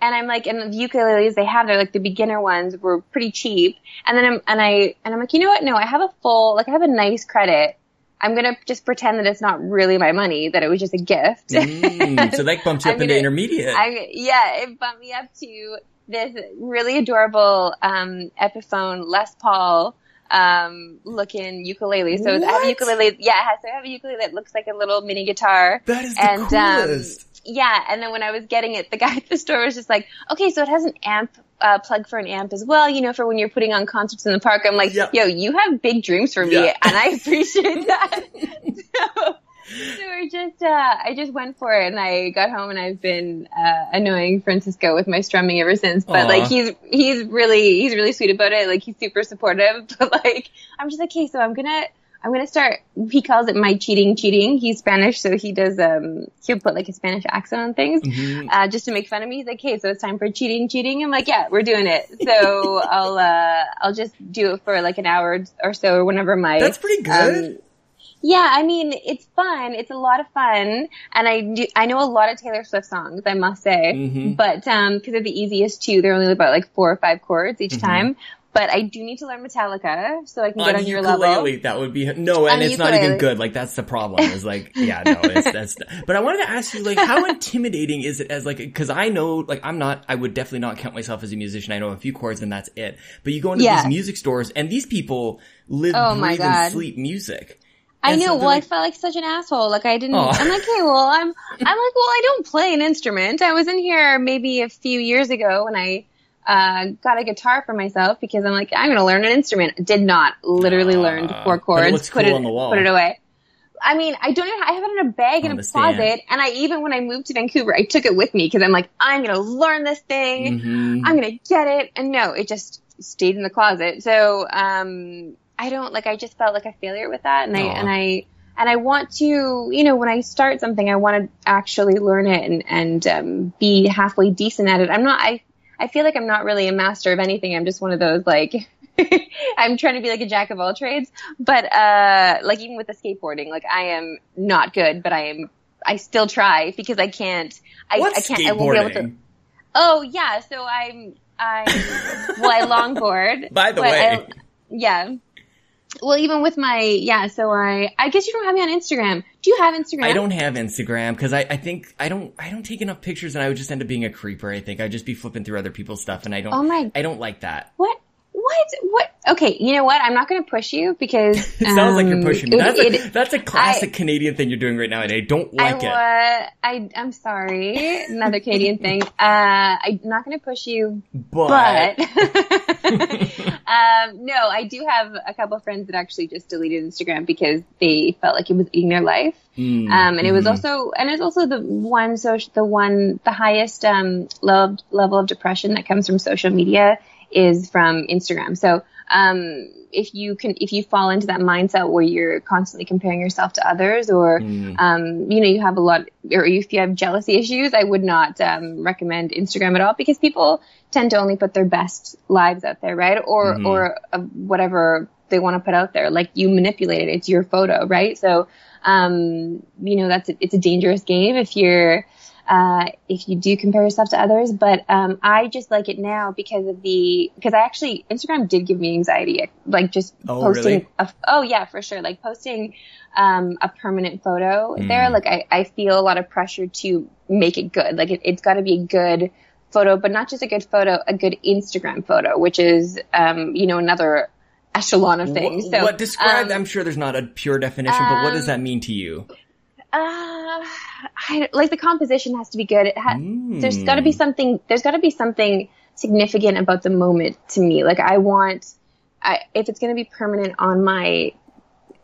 And I'm like, and the ukuleles they have, they're like the beginner ones were pretty cheap. And then I'm, and I, and I'm like, you know what? No, I have a full, like I have a nice credit. I'm gonna just pretend that it's not really my money, that it was just a gift. Mm, so that bumps you up I'm into gonna- intermediate. I, yeah, it bumped me up to this really adorable um, Epiphone Les Paul um, looking ukulele. So I have a ukulele. Yeah, it has- so I have a ukulele that looks like a little mini guitar. that is the and, um, coolest. Yeah, and then when I was getting it, the guy at the store was just like, "Okay, so it has an amp uh, plug for an amp as well, you know, for when you're putting on concerts in the park. I'm like, Yep. yo, you have big dreams for me, Yeah. and I appreciate that. so, so we're just, uh, I just went for it, and I got home, and I've been uh, annoying Francisco with my strumming ever since. But Aw. like, he's he's really he's really sweet about it. Like, he's super supportive. But like, I'm just like, okay, so I'm gonna. I'm gonna start. He calls it my cheating, cheating. He's Spanish, so he does. Um, he'll put like a Spanish accent on things, Mhm. uh, just to make fun of me. He's like, "Hey, so it's time for cheating, cheating." I'm like, "Yeah, we're doing it." So I'll uh, I'll just do it for like an hour or so, or whenever my That's pretty good. um, yeah, I mean, it's fun. It's a lot of fun, and I do. I know a lot of Taylor Swift songs, I must say, Mhm. but um, because they're the easiest too, they're only about like four or five chords each Mhm. time. But I do need to learn Metallica so I can get on on your ukulele, level. that would be no, and On it's not even good. Like that's the problem. Is like, yeah, no, it's that's. But I wanted to ask you, like, how intimidating is it as like, because I know, like, I'm not, I would definitely not count myself as a musician. I know a few chords and that's it. But you go into Yeah. these music stores, and these people live, Oh breathe, and sleep music. I And so know. they're well, like- I felt like such an asshole. Like I didn't. I'm like, hey, well, I'm. I'm like, well, I don't play an instrument. I was in here maybe a few years ago when I uh, got a guitar for myself because I'm like, I'm going to learn an instrument. Did not literally Ah, learned four chords. looks put cool it on the wall. Put it away. I mean, I don't. Even, I have it in a bag On in a stand. closet, and I even when I moved to Vancouver, I took it with me because I'm like, I'm going to learn this thing. Mhm. I'm gonna get it. And no, it just stayed in the closet. So, um, I don't like, I just felt like a failure with that. And I, and I, and I want to, you know, when I start something, I want to actually learn it and, and, um, be halfway decent at it. I'm not, I, I feel like I'm not really a master of anything. I'm just one of those like, I'm trying to be like a jack of all trades, but, uh, like even with the skateboarding, like I am not good, but I am, I still try because I can't, I, What's I can't, I won't be able to. skateboarding? Oh yeah, so I'm I well I longboard. By the way. I- yeah. Well, even with my yeah, so I I guess you don't have me on Instagram. Do you have Instagram? I don't have Instagram because I, I think I don't I don't take enough pictures and I would just end up being a creeper. I think I'd just be flipping through other people's stuff and I don't Oh my- I don't like that. What? What? What? Okay, you know what? I'm not going to push you because It sounds like you're um, pushing me. it- That's a it- that's a classic Canadian thing you're doing right now, and I don't like it. I, wa- I I'm sorry. Another Canadian thing. Uh, I'm not going to push you, But, but um, no, I do have a couple of friends that actually just deleted Instagram because they felt like it was eating their life. Mm, Um, and it was mhm. also, and it's also the one social, the one, the highest, um, level, level of depression that comes from social media is from Instagram. So, um, if you can, if you fall into that mindset where you're constantly comparing yourself to others or, Mm. um, you know, you have a lot, or if you have jealousy issues, I would not, um, recommend Instagram at all because people tend to only put their best lives out there, right? Or, Mhm. or uh, whatever they want to put out there. Like you manipulate it. It's your photo, right? So, um, you know, that's, a, it's a dangerous game if you're, uh, if you do compare yourself to others, but, um, I just like it now because of the, because I actually, Instagram did give me anxiety, like just Oh, posting, really? a, oh yeah, for sure. Like posting, um, a permanent photo Mm. there, like I, I feel a lot of pressure to make it good. Like it, it's gotta be a good photo, but not just a good photo, a good Instagram photo, which is, um, you know, another echelon of things. What, so, what describe? um, I'm sure there's not a pure definition, but what does um, that mean to you? Uh, I, like the composition has to be good. It ha- Mm. There's got to be something. There's got to be something significant about the moment to me. Like I want, I, if it's going to be permanent on my,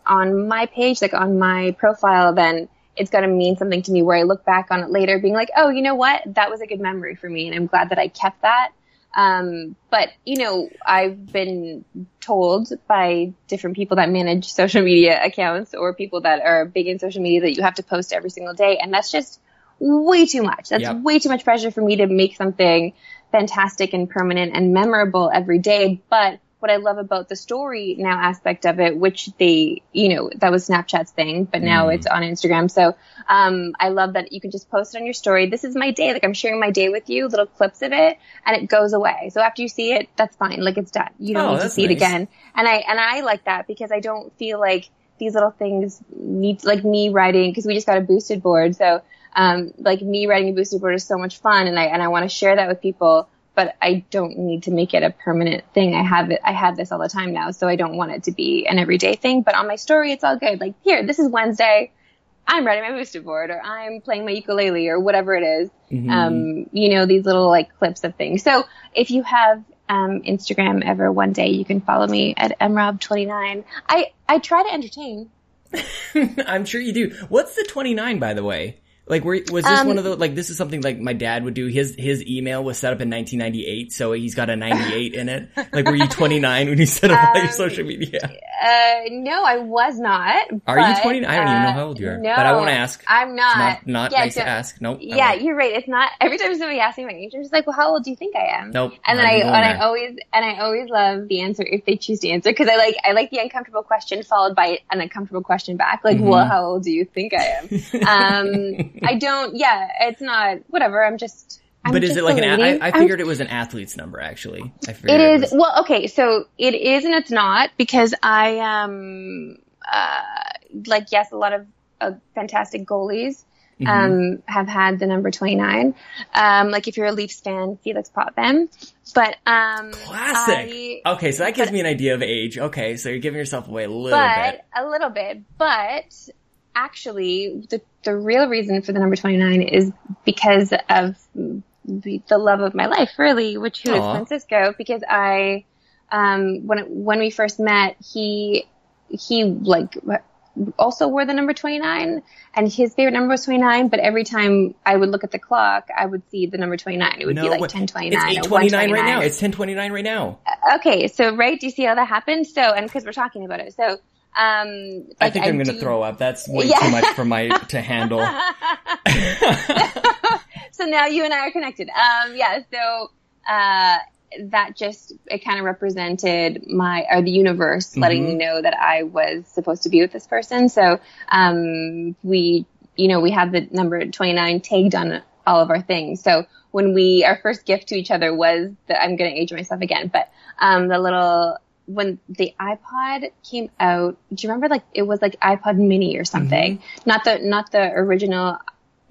on my page, like on my profile, then it's got to mean something to me. Where I look back on it later, being like, oh, you know what, that was a good memory for me, and I'm glad that I kept that. Um, but you know, I've been told by different people that manage social media accounts or people that are big in social media that you have to post every single day. And that's just way too much. That's Yep. way too much pressure for me to make something fantastic and permanent and memorable every day. But what I love about the story now aspect of it, which they, you know, that was Snapchat's thing, but now Mm. it's on Instagram. So, um, I love that you can just post it on your story. This is my day. Like I'm sharing my day with you, little clips of it, and it goes away. So after you see it, that's fine. Like it's done. You don't Oh, need to see it again. And I, and I like that because I don't feel like these little things need, like me writing cause we just got a boosted board. So, um, like me writing a boosted board is so much fun and I, and I want to share that with people, but I don't need to make it a permanent thing. I have it, I have this all the time now. So I don't want it to be an everyday thing, but on my story, it's all good. Like here, this is Wednesday. I'm writing my boosted board or I'm playing my ukulele or whatever it is. Mhm. Um, you know, these little like clips of things. So if you have um, Instagram ever one day, you can follow me at mrob29. I, I try to entertain. I'm sure you do. What's the 29, by the way? Like, were, was this Um, one of the, like, this is something like my dad would do. His, his email was set up in 1998, so he's got a 98 in it. Like, were you 29 when you set up all your Um, social media? Uh, no, I was not. Are you 29? I don't even know uh, how old you are. No, But I won't ask. I'm not. Not, not yeah, nice to ask. Nope. Yeah, you're right. It's not every time somebody asks me my age, I'm just like, well, how old do you think I am? Nope. And then I and I always and I always love the answer if they choose to answer because I like I like the uncomfortable question followed by an uncomfortable question back like, Mhm. well, how old do you think I am? um, I don't. Yeah, it's not. Whatever. I'm just. I'm But is just it like an? I, I I'm figured it was an athlete's number. Actually, I figured It is was- well, okay. So it is and it's not because I um uh like yes, a lot of uh, fantastic goalies Mhm. um have had the number twenty nine. Um, like if you're a Leafs fan, Felix Potvin. But um, Classic. I- okay, so that gives but- me an idea of age. Okay, so you're giving yourself away a little but bit. a little bit. But actually, the the real reason for the number twenty nine is because of the love of my life, really, which who is Aw. Francisco. Because I, um, when it, when we first met, he he like also wore the number 29 and his favorite number was 29 but every time i would look at the clock i would see the number 29 it would be like what- 1029 It's 8:29 right now. It's 10:29 right now. okay so right do you see how that happened so and because we're talking about it so um I think I'm going to throw up. That's way Yeah. too much for my to handle. so now you and I are connected. Um, yeah, so uh, that just it kind of represented my or the universe letting Mhm. me know that I was supposed to be with this person. So um, we, you know, we have the number 29 tagged on all of our things. So when we our first gift to each other was that I'm going to age myself again, but um, the little when the iPod came out, do you remember like it was like iPod Mini or something? Mm-hmm. Not the not the original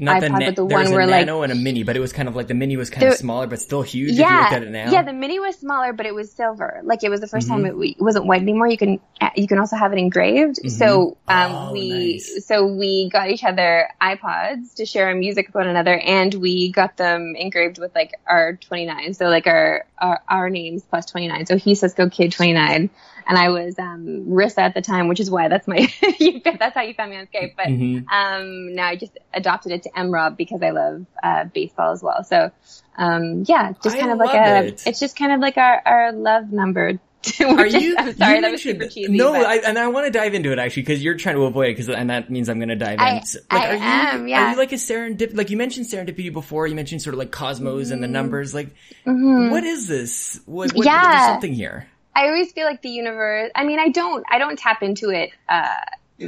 Not the iPod, na- but the there was one a where, like- nano and a mini, but it was kind of like the mini was kind of smaller, but still huge. if you yeah, looked at it now. yeah. The mini was smaller, but it was silver. Like it was the 1st Mhm. time it, wasn't white anymore. You can you can also have it engraved. So um, Oh, we nice. so we got each other iPods to share our music with one another, and we got them engraved with like our 29. So like our our, our names plus 29. So he Cisco Kid 29, and I was um, Rissa at the time, which is why that's my that's how you found me on Skype. But Mhm. um, now I just adopted it to MRob because I love uh, baseball as well. So um, yeah, just I kind of like a, it. it's just kind of like our, our love number. Just- you? I'm sorry, you that was super cheesy. No, I, and I want to dive into it actually because you're trying to avoid it, because and that means I'm going to dive I- in. So, Like, I are you, am, yeah. Are you like a serendip? Like you mentioned serendipity before. You mentioned sort of like cosmos and the numbers. Like, Mhm. what is this? What, what, Yeah. There's something here. I always feel like the universe. I mean, I don't. I don't tap into it uh,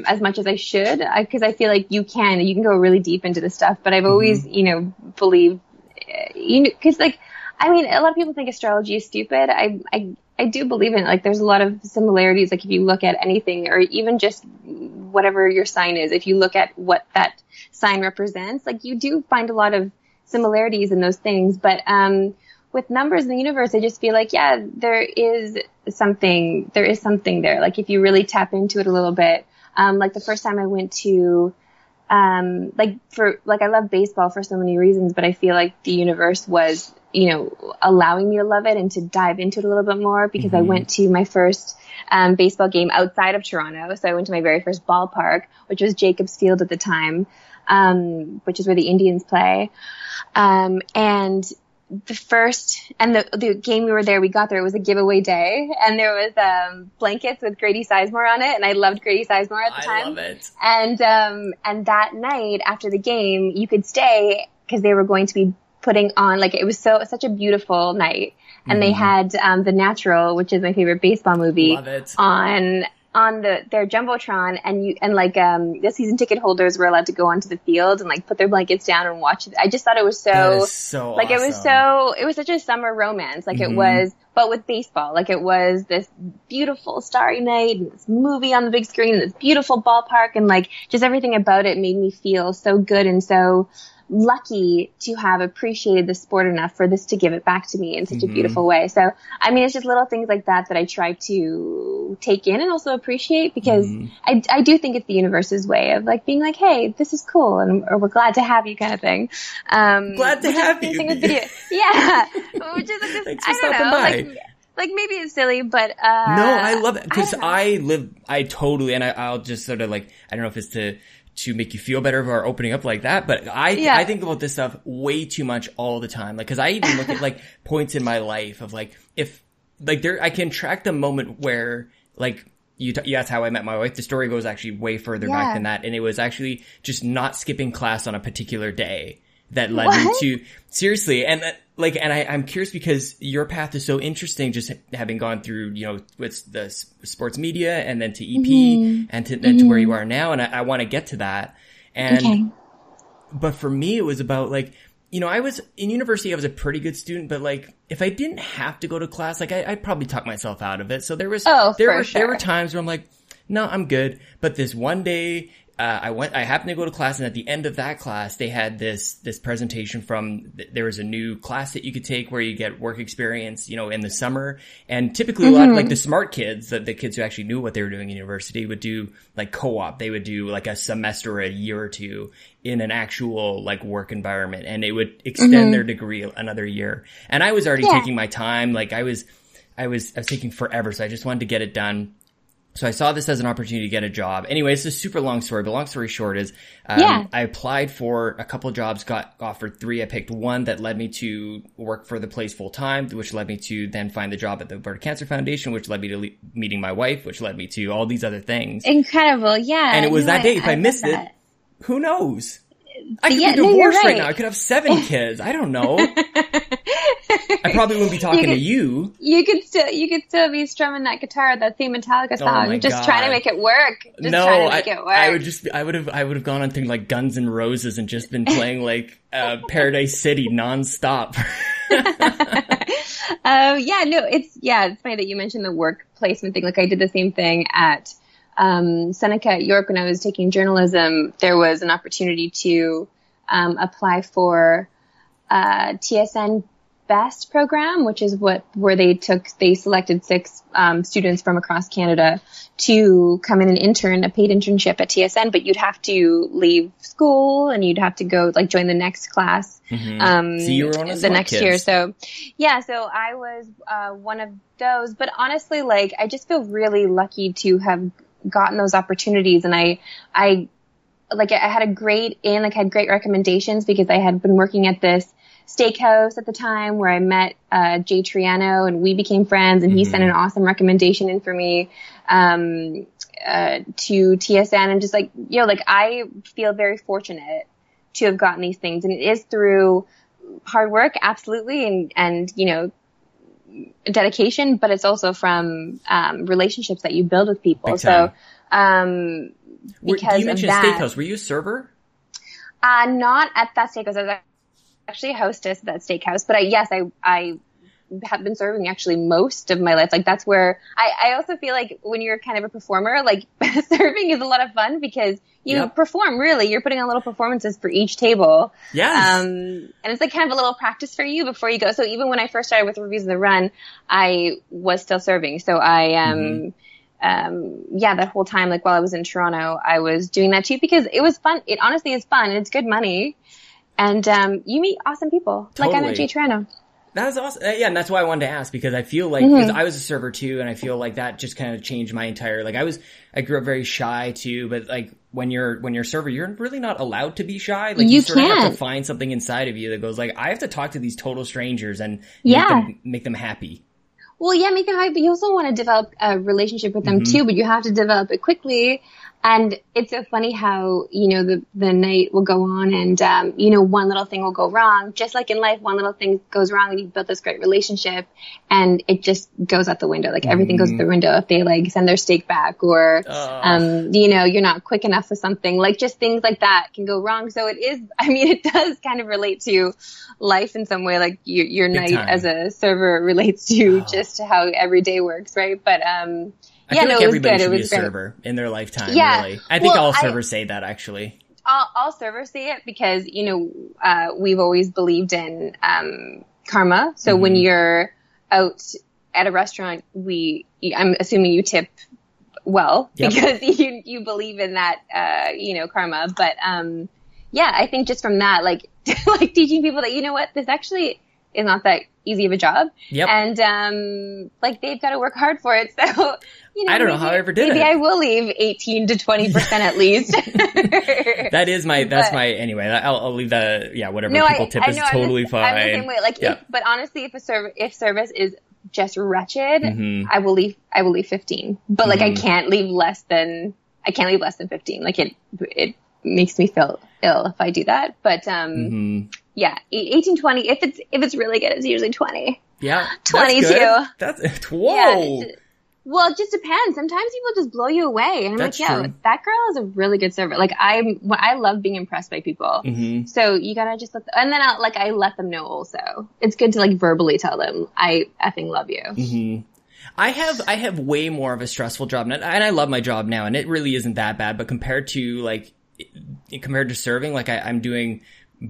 as much as I should because I, feel like you can. You can go really deep into the stuff. But I've always, you know, believed. uh, You know, because like, I mean, a lot of people think astrology is stupid. I, I, I do believe in it. Like, there's a lot of similarities. Like, if you look at anything, or even just whatever your sign is, if you look at what that sign represents, like, you do find a lot of similarities in those things. But um, with numbers in the universe, I just feel like, yeah, there is something, there is something there. Like if you really tap into it a little bit, um, like the first time I went to, um, like for, like I love baseball for so many reasons, but I feel like the universe was, you know, allowing me to love it and to dive into it a little bit more because I Mhm. went to my first, um, baseball game outside of Toronto. So I went to my very first ballpark, which was Jacobs Field at the time, um, which is where the Indians play. Um, and the first and the the game we were there, we got there. It was a giveaway day, and there was um, blankets with Grady Sizemore on it, and I loved Grady Sizemore at the I time. love it. And um, and that night after the game, you could stay because they were going to be putting on like it was so such a beautiful night, and they Mhm. had um, the Natural, which is my favorite baseball movie, Love it. on on the their jumbotron and you and like um the season ticket holders were allowed to go onto the field and like put their blankets down and watch it. I just thought it was so so like it was so it was such a summer romance like Mhm. it was but with baseball like it was this beautiful starry night and this movie on the big screen and this beautiful ballpark and like just everything about it made me feel so good and so lucky to have appreciated the sport enough for this to give it back to me in such a Mhm. beautiful way so i mean it's just little things like that that i try to take in and also appreciate because mm. I, I do think it's the universe's way of like being like, hey, this is cool and or we're glad to have you kind of thing. Um, glad to have you. Video. Yeah, which is like this, I don't know, by. like like maybe it's silly, but uh, no, I love it because I, I, live, I totally, and I, will just sort of like, I don't know if it's to to make you feel better about opening up like that, but I yeah. I think about this stuff way too much all the time, like because I even look at like points in my life of like if like there I can track the moment where like you, t- you asked how I met my wife. The story goes actually way further yeah. back than that. And it was actually just not skipping class on a particular day that led what? me to seriously. And that, like, and I, I'm curious because your path is so interesting, just having gone through, you know, with the sports media and then to EP mm-hmm. and to, then mm-hmm. to where you mm-hmm. are now. And I, I want to get to that. And, okay. but for me, it was about like, you know, I was in university, I was a pretty good student, but like, if I didn't have to go to class, like I, would probably talk myself out of it. So there was, oh, there were, sure. there were times where I'm like, no, I'm good. But this one day, uh, I went, I happened to go to class and at the end of that class, they had this, this presentation from, there was a new class that you could take where you get work experience, you know, in the summer. And typically mm-hmm. a lot of like the smart kids, the, the kids who actually knew what they were doing in university would do like co-op. They would do like a semester or a year or two in an actual like work environment and it would extend mm-hmm. their degree another year. And I was already yeah. taking my time. Like I was, I was, I was taking forever. So I just wanted to get it done so I saw this as an opportunity to get a job. Anyway, it's a super long story, but long story short is, um, yeah. I applied for a couple jobs, got offered three. I picked one that led me to work for the place full time, which led me to then find the job at the Alberta Cancer Foundation, which led me to le- meeting my wife, which led me to all these other things. Incredible. Yeah. And it was no, that day. If I, I missed it, who knows? I could yeah, be divorced no, right. right. now. I could have seven kids. I don't know. I probably wouldn't be talking you could, to you. You could still you could still be strumming that guitar, that theme Metallica oh song, oh just God. trying to make it work. Just no, trying to make I, it work. I would just I would have I would have gone on things like Guns N' Roses and just been playing like uh, Paradise City nonstop. um, yeah, no, it's yeah, it's funny that you mentioned the work placement thing. Like I did the same thing at um, Seneca at York when I was taking journalism. There was an opportunity to um, apply for uh, TSN best program, which is what where they took they selected six um, students from across Canada to come in and intern a paid internship at TSN, but you'd have to leave school and you'd have to go like join the next class. Mm-hmm. Um, so you were one of the next kids. year. So yeah, so I was uh, one of those. But honestly, like I just feel really lucky to have gotten those opportunities, and I I like I had a great in like had great recommendations because I had been working at this steakhouse at the time where I met uh, Jay Triano and we became friends and he mm-hmm. sent an awesome recommendation in for me um, uh, to TSN and just like you know like I feel very fortunate to have gotten these things. And it is through hard work absolutely. And and you know dedication but it's also from um, relationships that you build with people. So um because you mentioned that, steakhouse? Were you a server? Uh, not at that steakhouse. I was actually a hostess at that steakhouse, but I, yes, I, I have been serving actually most of my life. Like that's where I, I also feel like when you're kind of a performer, like serving is a lot of fun because you yep. perform really. You're putting on little performances for each table. Yeah. Um, and it's like kind of a little practice for you before you go. So even when I first started with Reviews on the Run, I was still serving. So I, um, mm-hmm. Um, yeah, that whole time, like while I was in Toronto, I was doing that too because it was fun. It honestly is fun. It's good money and um, you meet awesome people. Totally. Like I met That was awesome. Yeah, and that's why I wanted to ask because I feel like mm-hmm. I was a server too, and I feel like that just kind of changed my entire. Like I was, I grew up very shy too, but like when you're when you're a server, you're really not allowed to be shy. Like you, you sort can't. of have to find something inside of you that goes like, I have to talk to these total strangers and yeah. make them, make them happy. Well, yeah, make them happy, but you also want to develop a relationship with them mm-hmm. too, but you have to develop it quickly and it's so funny how, you know, the, the night will go on and, um, you know, one little thing will go wrong. Just like in life, one little thing goes wrong and you've built this great relationship and it just goes out the window. Like everything mm. goes out the mm-hmm. window if they like send their steak back or, um, you know, you're not quick enough with something. Like just things like that can go wrong. So it is, I mean, it does kind of relate to life in some way. Like your, your night time. as a server relates to oh. just how every day works, right? But, um, I yeah, feel no, like everybody should be a great. server in their lifetime. Yeah. Really, I think well, all servers I, say that actually. All, all, servers say it because you know uh, we've always believed in um, karma. So mm-hmm. when you're out at a restaurant, we I'm assuming you tip well Yep. because you you believe in that uh, you know karma. But um, yeah, I think just from that, like like teaching people that you know what this actually is not that easy of a job, Yep. and um, like they've got to work hard for it. So you know, I don't know how I ever did maybe it. Maybe I will leave eighteen to twenty percent at least. That is my that's But- my anyway. I'll, I'll leave the yeah whatever no, people I, tip I is know, I'm totally the, fine. I'm the same way. Like, Yeah. if, but honestly, if a serv- if service is just wretched, Mhm. I will leave. I will leave fifteen. But like, I Mhm. can't leave less than. I can't leave less than fifteen. Like it, it makes me feel ill if I do that. But um, Mhm. Yeah, e- 18, 20. If it's if it's really good, it's usually twenty. Yeah, 22. good. That's whoa. Yeah, well, it just depends. Sometimes people just blow you away, and I'm That's like, yo, true. that girl is a really good server. Like I'm, I love being impressed by people. hmm So you gotta just let, them, and then I, like I let them know also. It's good to like verbally tell them I effing love you. hmm I have I have way more of a stressful job, and I, and I love my job now, and it really isn't that bad. But compared to like compared to serving, like I, I'm doing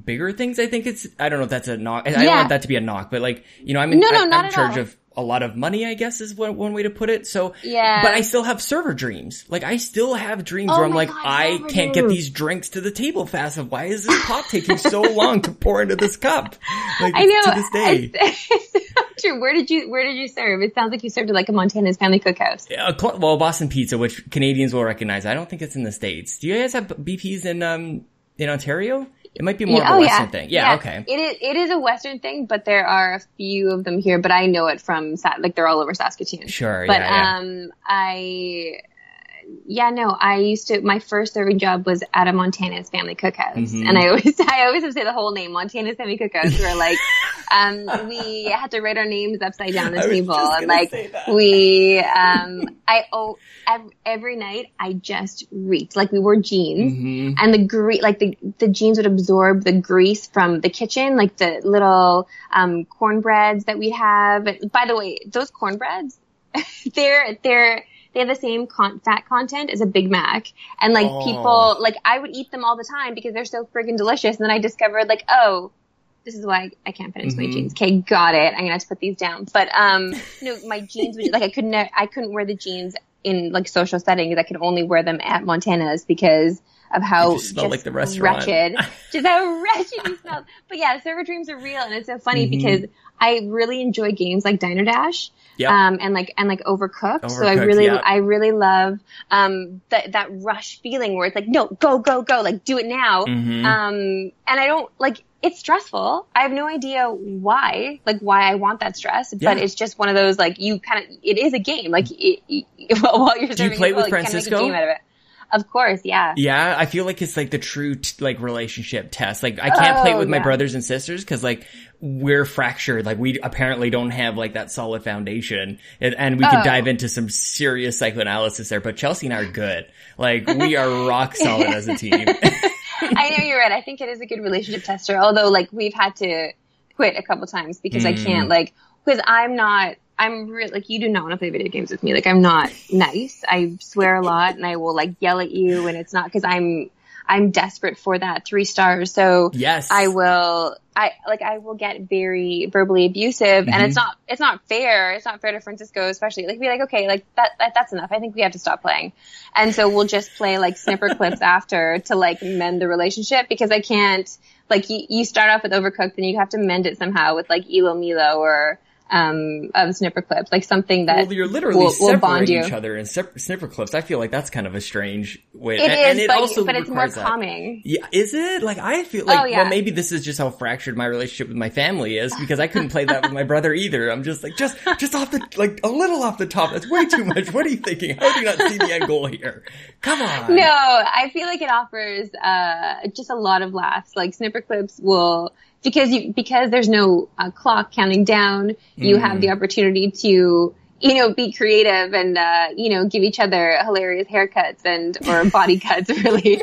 bigger things. I think it's I don't know if that's a knock. I don't want that to be a knock, but like you know, I'm in, No, no, I, not I'm in charge all. of a lot of money. I guess is one one way to put it. So Yeah. but I still have server dreams. Like I still have dreams Oh where I'm like, God, I can't get these drinks to the table fast enough. Why is this pop taking so long to pour into this cup? Like I know. to this day. It's, it's so true. Where did you Where did you serve? It sounds like you served at like a Montana's Family Cookhouse. Uh, cl- well, Boston Pizza, which Canadians will recognize. I don't think it's in the states. Do you guys have BPs in um in Ontario? It might be more Yeah, of a oh Western yeah, thing. Yeah, okay. It is. It is a Western thing, but there are a few of them here. But I know it from like they're all over Saskatoon. Sure. But yeah, yeah. um, I yeah, no, I used to. My first serving job was at a Montana's Family Cookhouse, Mhm. and I always, I always have to say the whole name, Montana's Family Cookhouse. Where like, um, we had to write our names upside down the I table, and like we, um, I oh, every, every night I just reeked like we wore jeans Mhm. and the grease, like the the jeans would absorb the grease from the kitchen, like the little um, cornbreads that we have. By the way, those cornbreads, they're they're they have the same con- fat content as a Big Mac, and like Oh. people, like I would eat them all the time because they're so friggin' delicious. And then I discovered, like, oh. This is why I can't fit into Mhm. my jeans. Okay, got it. I'm gonna have to put these down. But um, no, my jeans would like I couldn't I couldn't wear the jeans in like social settings. I could only wear them at Montana's because of how They just smell like the restaurant. wretched, just how wretched you smell. But yeah, server dreams are real, and it's so funny Mhm. because I really enjoy games like Diner Dash, Yep. um, and like and like Overcooked. so I really. I really love um that that rush feeling where it's like, no, go, go, go, like do it now. Mhm. Um, and I don't like it's stressful. I have no idea why, like why I want that stress, but Yeah. it's just one of those like you kind of it is a game. Like it, it, while you're doing, Do you serving play with well, you kinda make a Francisco? Of course, yeah. Yeah, I feel like it's like the true t- like relationship test. Like I can't play it Oh, with my brothers and sisters because like we're fractured. Like we apparently don't have like that solid foundation, and, and we can Oh. dive into some serious psychoanalysis there. But Chelsea and I are good. Like we are rock solid as a team. I know you're right. I think it is a good relationship tester. Although, like, we've had to quit a couple times because I Mm. can't, like, because I'm not. I'm real like you do not want to play video games with me. Like I'm not nice. I swear a lot and I will like yell at you and it's not because I'm I'm desperate for that three stars. So yes, I will I like I will get very verbally abusive and Mhm. it's not it's not fair. It's not fair to Francisco especially. Like be like, okay, like that, that that's enough. I think we have to stop playing. And so we'll just play like snipper clips after to like mend the relationship because I can't like you, you start off with overcooked and you have to mend it somehow with like ilomilo or um of Snipperclips, like something that Well, you're literally will, will bond you. each other in Snipperclips. I feel like that's kind of a strange way. It and, is, and it but, also but it's more that. calming. Yeah, is it? Like I feel like Oh, yeah. well maybe this is just how fractured my relationship with my family is because I couldn't play that with my brother either. I'm just like just just off the like a little off the top. That's way too much. What are you thinking? How do you not see the end goal here? Come on. No, I feel like it offers uh, just a lot of laughs. Like Snipperclips will because you because there's no uh, clock counting down. You Mm. have the opportunity to you know be creative and uh, you know give each other hilarious haircuts and or body cuts really.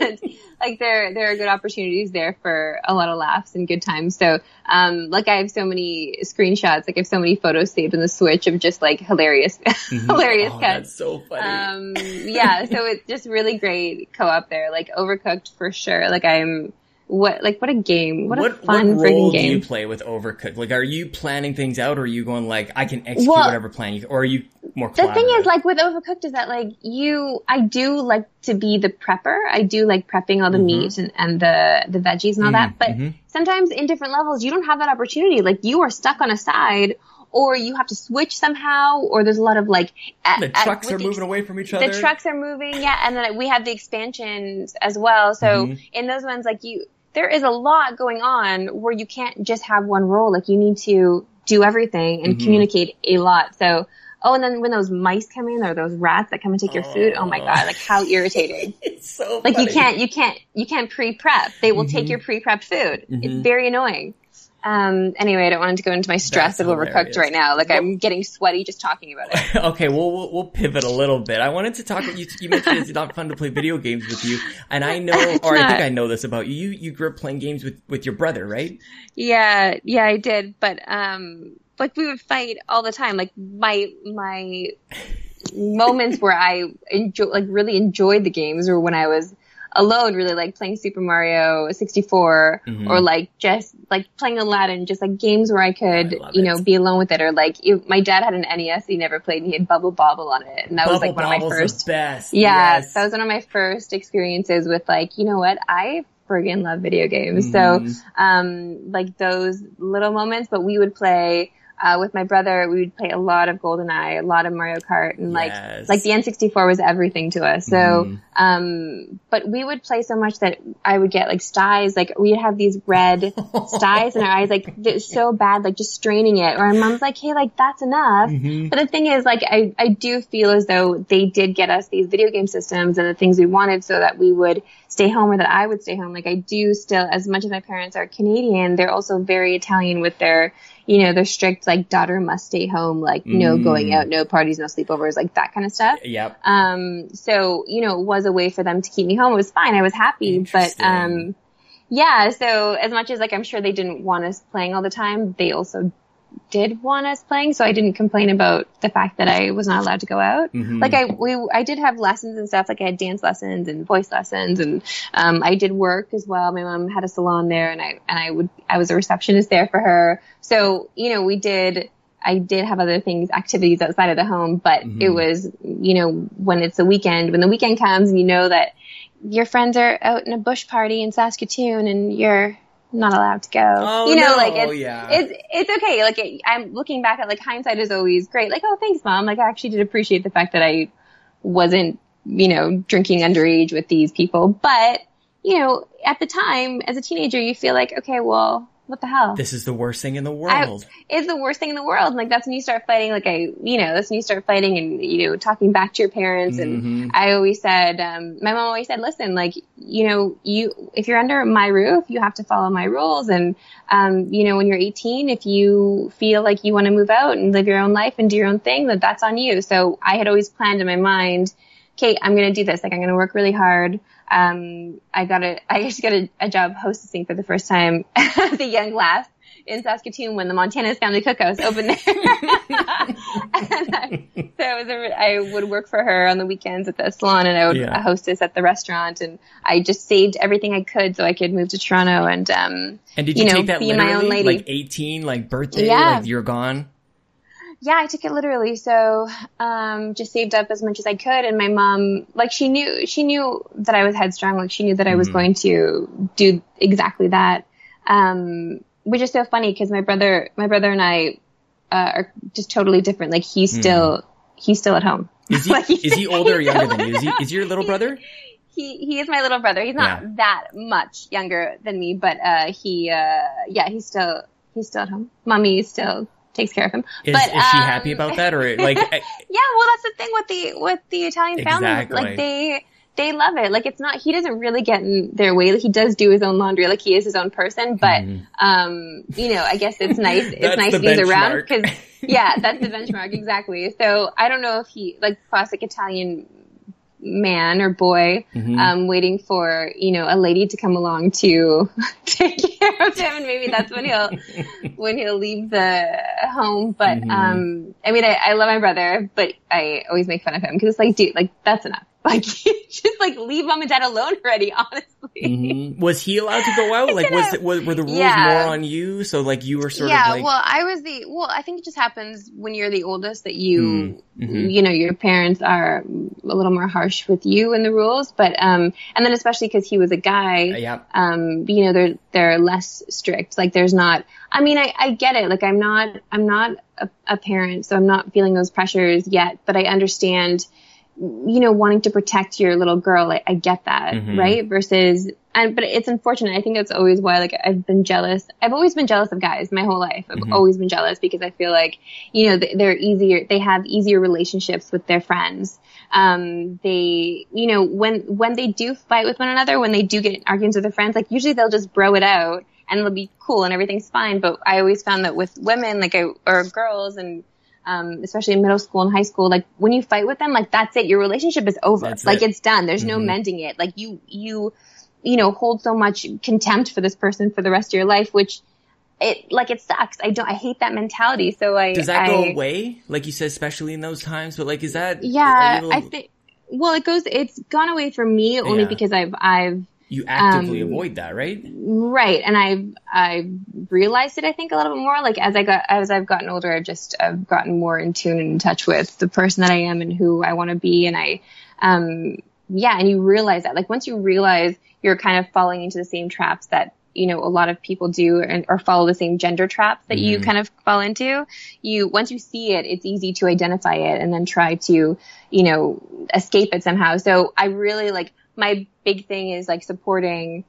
and, like there there are good opportunities there for a lot of laughs and good times. So um like I have so many screenshots, like I have so many photos saved in the Switch of just like hilarious hilarious Oh, cuts. that's so funny. Um, yeah, so it's just really great co-op there. Like Overcooked for sure. Like I'm, what like what a game! What a What, fun what role freaking do you play with Overcooked? Like, are you planning things out, or are you going like, I can execute Well, whatever plan you, or are you more? The thing is, like with Overcooked, is that like you, I do like to be the prepper. I do like prepping all the Mhm. meat and, and the the veggies and all that. But mhm. sometimes in different levels, you don't have that opportunity. Like you are stuck on a side, or you have to switch somehow, or there's a lot of like at- the at- trucks with are the moving away from each other. the trucks are moving, yeah, and then we have the expansions as well. So Mhm. in those ones, like you, there is a lot going on where you can't just have one role. Like you need to do everything and Mhm. communicate a lot. So, oh, and then when those mice come in or those rats that come and take your food, oh my Oh. god, like how irritating. It's so like you can't, you can't, you can't pre-prep. They will Mhm. take your pre-prepped food. It's Mhm. very annoying. Um, anyway, I don't want to go into my stress That's of overcooked hilarious. right now. Like Well- I'm getting sweaty just talking about it. okay, well, we'll we'll pivot a little bit. I wanted to talk. You, you mentioned it's not fun to play video games with you, and I know, or I think. I know this about you. You you grew up playing games with with your brother, right? Yeah, yeah, I did. But um like we would fight all the time. Like my my moments where I enjoy like really enjoyed the games were when I was alone, really like playing Super Mario 64 Mhm. or like just like playing Aladdin, just like games where I could, I you know, it. be alone with it or like if, my dad had an NES he never played and he had Bubble Bobble on it and that was like Bubble one of my first best. yeah, Yes. that was one of my first experiences with like, you know what, I friggin' love video games. Mhm. So, um, like those little moments, but we would play, uh, with my brother, we would play a lot of GoldenEye, a lot of Mario Kart, and like, Yes. like the N64 was everything to us. So, Mhm. um, but we would play so much that I would get like styes, like we'd have these red styes in our eyes, like so bad, like just straining it. Or my mom's like, hey, like that's enough. Mhm. But the thing is, like, I, I do feel as though they did get us these video game systems and the things we wanted so that we would stay home or that I would stay home. Like, I do still, as much as my parents are Canadian, they're also very Italian with their, you know, their strict, like, daughter must stay home, like, no Mm. going out, no parties, no sleepovers, like that kind of stuff. Yep. Um, so, you know, it was a way for them to keep me home. It was fine. I was happy, but, um, yeah, so as much as like I'm sure they didn't want us playing all the time, they also did want us playing, so I didn't complain about the fact that I was not allowed to go out. Mhm. Like I we I did have lessons and stuff, like I had dance lessons and voice lessons and um I did work as well. My mom had a salon there and I and I would I was a receptionist there for her. So, you know, we did I did have other things, activities outside of the home, but Mhm. it was, you know, when it's the weekend, when the weekend comes and you know that your friends are out in a bush party in Saskatoon and you're not allowed to go. Oh, you know, no. like it's, Yeah. it's it's okay. Like it, I'm looking back at like hindsight is always great. Like oh thanks mom. Like I actually did appreciate the fact that I wasn't you know drinking underage with these people. But you know at the time as a teenager you feel like okay well what the hell this is the worst thing in the I- world. it's the worst thing in the world. Like that's when you start fighting. Like I, you know, that's when you start fighting and you know talking back to your parents. And Mhm. I always said, um, my mom always said, listen, like you know, you if you're under my roof, you have to follow my rules. And um, you know, when you're 18, if you feel like you want to move out and live your own life and do your own thing, that that's on you. So I had always planned in my mind, Kate, I'm going to do this. Like I'm going to work really hard. Um, I got a, I just got a, a job hostessing for the first time as a young lass in Saskatoon when the Montana's Family Cookhouse opened there. and I, so it was a, I would work for her on the weekends at the salon and I would Yeah. hostess at the restaurant and I just saved everything I could so I could move to Toronto and, um, and did you, you know, take that be my own lady. Like 18, like birthday, Yeah. like you're gone? Yeah, I took it literally. So, um, just saved up as much as I could. And my mom, like, she knew, she knew that I was headstrong. Like, she knew that I was Mhm. going to do exactly that. Um, which is so funny because my brother, my brother and I, uh, are just totally different. Like, he's still, he's still at home. Is he, Like, is he older or younger than you? Is he, is your little brother? He, he is my little brother. He's not Yeah. that much younger than me, but, uh, he, uh, yeah, he's still, he's still at home. Mommy is still takes care of him. Is, But, is she um, happy about that or like, I- Yeah, well, that's the thing with the with the Italian family. Exactly. Like they they love it. Like it's not he doesn't really get in their way. Like, he does do his own laundry. Like he is his own person. But Mhm. um, you know, I guess it's nice. It's nice if he's around because yeah, that's the benchmark exactly. So I don't know if he like classic Italian man or boy Mhm. um waiting for you know a lady to come along to take care of him and maybe that's when he'll when he'll leave the home but Mhm. um i mean I, I love my brother but i always make fun of him because it's like dude like that's enough Like, just like leave mom and dad alone already, honestly. Mm-hmm. Was he allowed to go out? Like, was was, were the rules yeah. more on you? So like you were sort yeah, of like. well, I was the, well, I think it just happens when you're the oldest that you, mm-hmm. you know, your parents are a little more harsh with you in the rules, but, um, and then especially because he was a guy, uh, yeah. um, you know, they're, they're less strict. Like there's not, I mean, I, I get it. Like I'm not, I'm not a, a parent, so I'm not feeling those pressures yet, but I understand, you know, wanting to protect your little girl. I, I get that, mm-hmm. right? Versus, and, but it's unfortunate. I think that's always why, like, I've been jealous. I've always been jealous of guys my whole life. I've mm-hmm. always been jealous because I feel like, you know, they're easier, they have easier relationships with their friends. Um, they, you know, when, when they do fight with one another, when they do get arguments with their friends, like, usually they'll just bro it out and it'll be cool and everything's fine. But I always found that with women, like, I, or girls and, um, especially in middle school and high school, like when you fight with them, like that's it. Your relationship is over. That's like it. it's done. There's mm-hmm. no mending it. Like you, you, you know, hold so much contempt for this person for the rest of your life, which it, like it sucks. I don't, I hate that mentality. So I, does that I, go away? Like you said, especially in those times, but like, is that, yeah, little... I think, well, it goes, it's gone away for me only yeah. because I've, I've, you actively um, avoid that, right? Right. And I've, I've realized it, I think, a little bit more. Like as I got, as I've gotten older, I've just, I've gotten more in tune and in touch with the person that I am and who I want to be. And I, um, yeah, and you realize that, like once you realize you're kind of falling into the same traps that, you know, a lot of people do and, or follow the same gender traps that mm-hmm. you kind of fall into, you, once you see it, it's easy to identify it and then try to, you know, escape it somehow. So I really like, my big thing is like supporting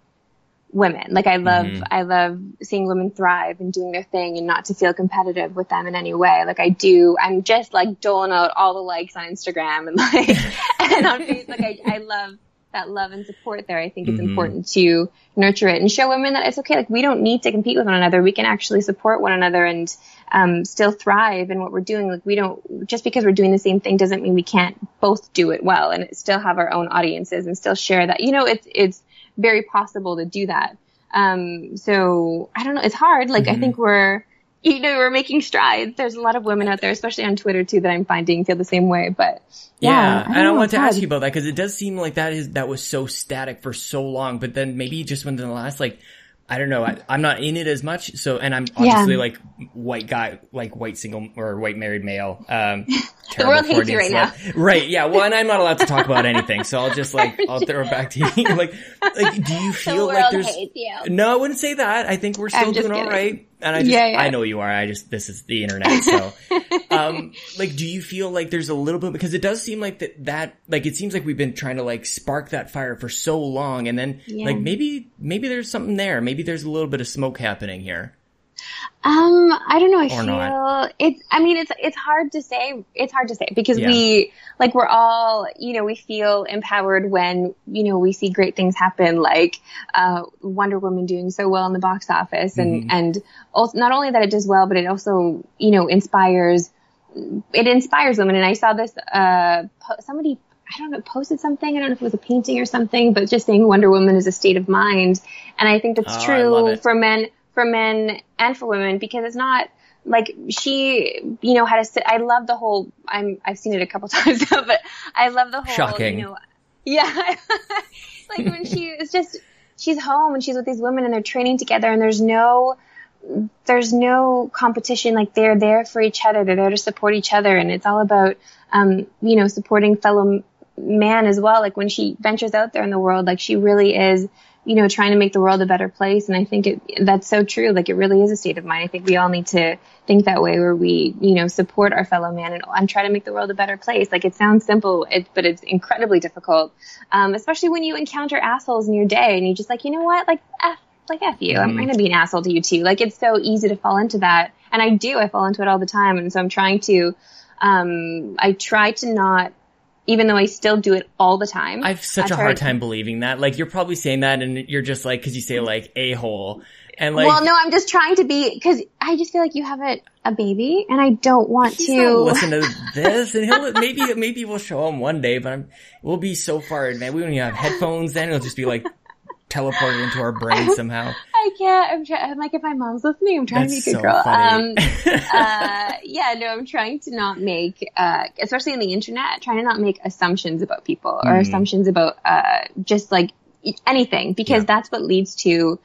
women. Like I love, mm-hmm. I love seeing women thrive and doing their thing and not to feel competitive with them in any way. Like I do, I'm just like doling out all the likes on Instagram and like, and on Facebook. I, I love that love and support there. I think it's mm-hmm. important to nurture it and show women that it's okay. Like we don't need to compete with one another. We can actually support one another and, um, still thrive in what we're doing. Like we don't, just because we're doing the same thing doesn't mean we can't both do it well and still have our own audiences and still share that. You know, it's, it's very possible to do that. Um, so I don't know. It's hard. Like mm-hmm. I think we're, you know, we're making strides. There's a lot of women out there, especially on Twitter too, that I'm finding feel the same way. But yeah, yeah I and I want to ask you about that because it does seem like that is that was so static for so long, but then maybe just within the last like I don't know. I, am not in it as much. So, and I'm obviously yeah. like white guy, like white single or white married male. Um, the world hates you right now. Right. Yeah. Well, and I'm not allowed to talk about anything. So I'll just like, I'll throw it back to you. like, like, do you feel like there's, no, I wouldn't say that. I think we're still doing all right. And I just, yeah, yeah. I know you are. I just, this is the internet. So, um, like, do you feel like there's a little bit, because it does seem like that, that, like, it seems like we've been trying to like spark that fire for so long. And then yeah. like maybe, maybe there's something there. Maybe there's a little bit of smoke happening here. Um, I don't know. I or feel not. it's. I mean, it's it's hard to say. It's hard to say because yeah. we like we're all you know we feel empowered when you know we see great things happen like uh, Wonder Woman doing so well in the box office and mm-hmm. and also, not only that it does well but it also you know inspires it inspires women and I saw this uh po- somebody I don't know, posted something. I don't know if it was a painting or something, but just saying Wonder Woman is a state of mind. And I think that's oh, true for men for men and for women because it's not like she, you know, had to sit. I love the whole, I'm, I've seen it a couple times now, but I love the whole, Shocking. you know, yeah, like when she is just, she's home and she's with these women and they're training together and there's no, there's no competition. Like they're there for each other. They're there to support each other. And it's all about, um, you know, supporting fellow man as well. Like when she ventures out there in the world, like she really is, you know, trying to make the world a better place. And I think it, that's so true. Like it really is a state of mind. I think we all need to think that way where we, you know, support our fellow man and, and try to make the world a better place. Like it sounds simple, it, but it's incredibly difficult. Um, especially when you encounter assholes in your day and you're just like, you know what? Like, F, like F you. I'm going to be an asshole to you too. Like it's so easy to fall into that. And I do, I fall into it all the time. And so I'm trying to, um, I try to not even though I still do it all the time. I have such a hard time believing that. Like you're probably saying that and you're just like, cause you say like a hole and like. Well, no, I'm just trying to be, cause I just feel like you have a, a baby and I don't want to. listen to this and he'll, maybe, maybe we'll show him one day, but I'm, we'll be so far advanced. We don't even have headphones then. It'll just be like teleported into our brain somehow. I can't. I'm trying. I'm like, if my mom's listening, I'm trying That's to be a so good girl. funny. Um, uh, yeah, no, I'm trying to not make, uh, especially in the internet, trying to not make assumptions about people or Mhm. assumptions about, uh, just like anything because Yeah. that's what leads to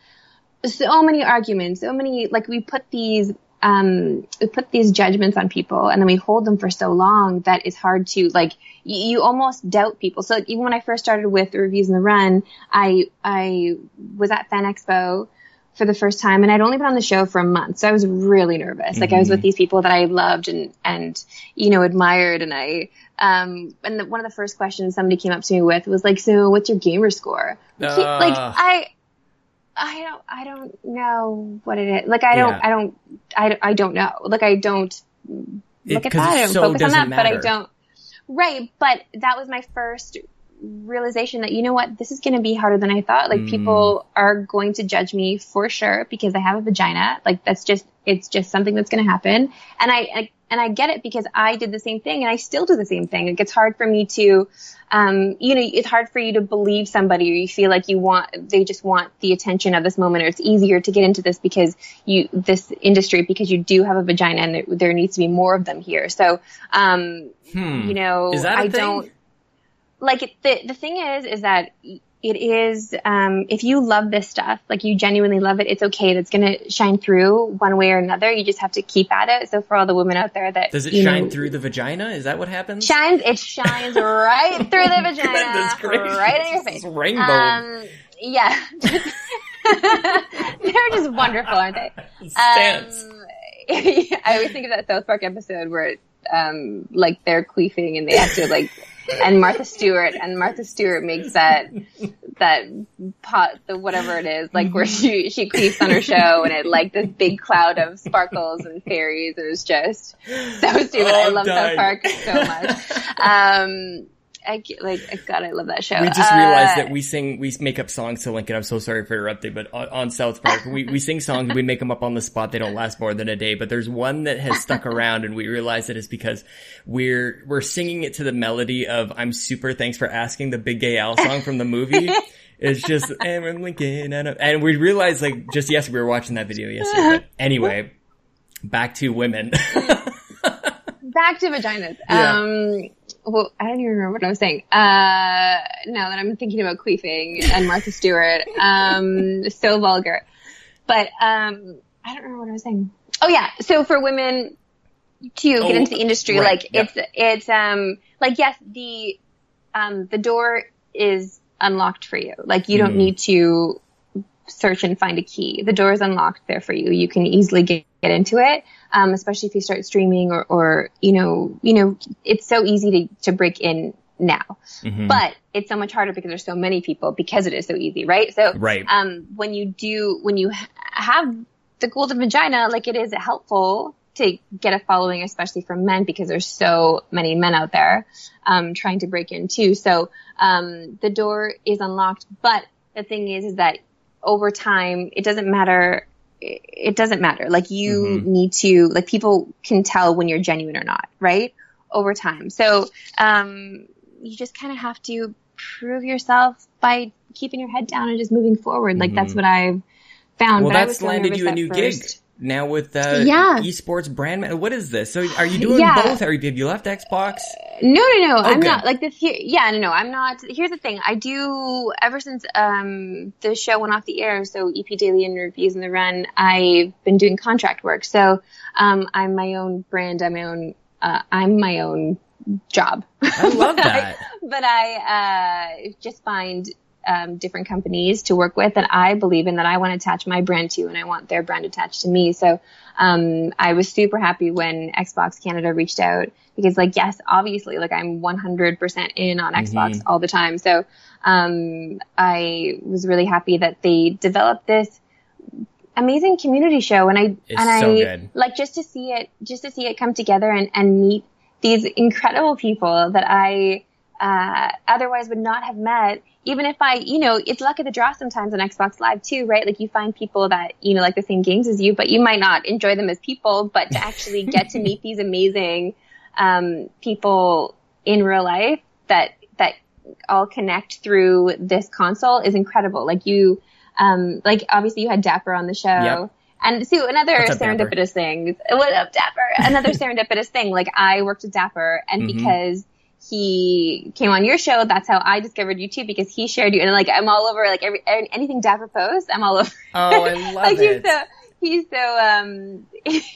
so many arguments, so many, like we put these, um, we put these judgments on people and then we hold them for so long that it's hard to like, you, you almost doubt people. So like, even when I first started with the Reviews on the Run, I, I was at Fan Expo for the first time and I'd only been on the show for a month. So I was really nervous. Like I was with these people that I loved and, and, you know, admired. And I, um, and the, one of the first questions somebody came up to me with was like, so what's your gamer score? Like, like I, I don't, I don't know what it is. Like I don't, Yeah. I don't, I, I don't know. Like I don't look It- at that. I don't so focus on that, doesn't but I don't. Right, but that was my first realization that you know what, this is going to be harder than I thought. Like Mm. people are going to judge me for sure because I have a vagina. Like that's just, it's just something that's going to happen. And I, I, and I get it because I did the same thing and I still do the same thing. It gets hard for me to, um, you know, it's hard for you to believe somebody or you feel like you want, they just want the attention of this moment or it's easier to get into this because you, this industry, because you do have a vagina and there, there needs to be more of them here. So, um, Hmm. you know, Is that a I thing? don't like it, the the thing is is that it is um if you love this stuff, like you genuinely love it, it's okay. That's gonna shine through one way or another. You just have to keep at it. So for all the women out there that Does it shine know, through the vagina? Is that what happens? Shines, it shines right through the vagina, right in your face. rainbow. Um, yeah, they're just wonderful, aren't they? Um, I always think of that South Park episode where, um, like they're queefing and they have to like, and Martha Stewart and Martha Stewart makes that that pot, the whatever it is, like where she she queefs on her show and it like this big cloud of sparkles and fairies It was just so stupid. Oh, I love. South Park so much. Um, I get- like God, I love that show. we just Uh, realized that we sing, we make up songs to Lincoln. I'm so sorry for interrupting, but on, on South Park, we, we sing songs, we make them up on the spot. They don't last more than a day, but there's one that has stuck around and we realize that it's because we're, we're singing it to the melody of I'm super thanks for asking the Big Gay Al song from the movie. It's just, Aaron Lincoln, and, and we realized like just yes, we were watching that video yesterday. But anyway, back to women. back to vaginas. Yeah. Um, well, I don't even remember what I was saying. Uh, now that I'm thinking about queefing and Martha Stewart, um, so vulgar. But, um, I don't remember what I was saying. Oh yeah. So for women to Oh, get into the industry, right, like yeah. it's, it's, um, like yes, the, um, the door is unlocked for you. Like you don't Mhm. need to search and find a key. The door is unlocked there for you. You can easily get, get into it. Um, especially if you start streaming or, or, you know, you know, it's so easy to, to break in now, Mhm. but it's so much harder because there's so many people because it is so easy, right? So, Right. um, when you do, when you have the golden vagina, like it is helpful to get a following, especially from men, because there's so many men out there, um, trying to break in too. So, um, the door is unlocked, but the thing is, is that over time, it doesn't matter. It it doesn't matter. Like you Mhm. need to, like people can tell when you're genuine or not, right? Over time. So, um, you just kind of have to prove yourself by keeping your head down and just moving forward. Like that's Mhm. what I've found. Well, but I that's was so landed you a new first. gig now with uh, Yeah. esports brand. ma- What is this? So are you doing Yeah. both? Are you, have you left Xbox? No, no, no. I'm good. not like this. Here, yeah, no, no. I'm not. Here's the thing. I do ever since um the show went off the air. So EP Daily and Reviews on the Run. I've been doing contract work. So um I'm my own brand. I'm my own. Uh, I'm my own job. I love that. but I uh, just find um, different companies to work with that I believe in that I want to attach my brand to, and I want their brand attached to me. So um, I was super happy when Xbox Canada reached out because, like, yes, obviously, like I'm 100% in on Xbox all the time. So um, I was really happy that they developed this amazing community show, and I It's and so I good. like just to see it, just to see it come together and and meet these incredible people that I uh, otherwise would not have met. Even if I, you know, it's luck of the draw sometimes on Xbox Live too, right? Like you find people that, you know, like the same games as you, but you might not enjoy them as people, but to actually get to meet these amazing, um, people in real life that, that all connect through this console is incredible. Like you, um, like obviously you had Dapper on the show. Yep. And so another up, serendipitous Dapper? thing. What up, Dapper? Another serendipitous thing. Like I worked with Dapper, and Mhm. because he came on your show, that's how I discovered you too. Because he shared you, and like I'm all over like every anything Dapper posts, I'm all over. Oh, I love like it. he's so he's so um he's,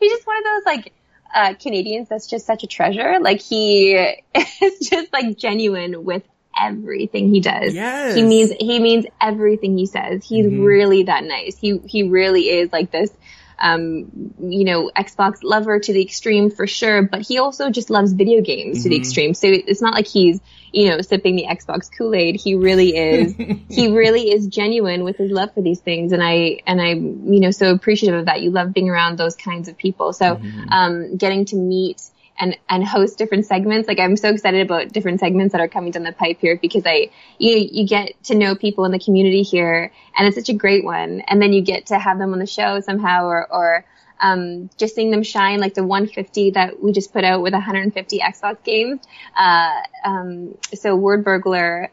he's just one of those like uh Canadians that's just such a treasure. Like he is just like genuine with everything he does. Yes. He means he means everything he says. He's Mhm. really that nice. He he really is like this um you know Xbox lover to the extreme for sure, but he also just loves video games to the Mhm. extreme. So it's not like he's you know sipping the Xbox Kool-Aid. He really is he really is genuine with his love for these things and I and I'm you know so appreciative of that. You love being around those kinds of people. So Mhm. um getting to meet and and host different segments. Like I'm so excited about different segments that are coming down the pipe here because I you you get to know people in the community here and it's such a great one. And then you get to have them on the show somehow or or um, just seeing them shine like the 150 that we just put out with 150 Xbox games. Uh, um, so Word Burglar,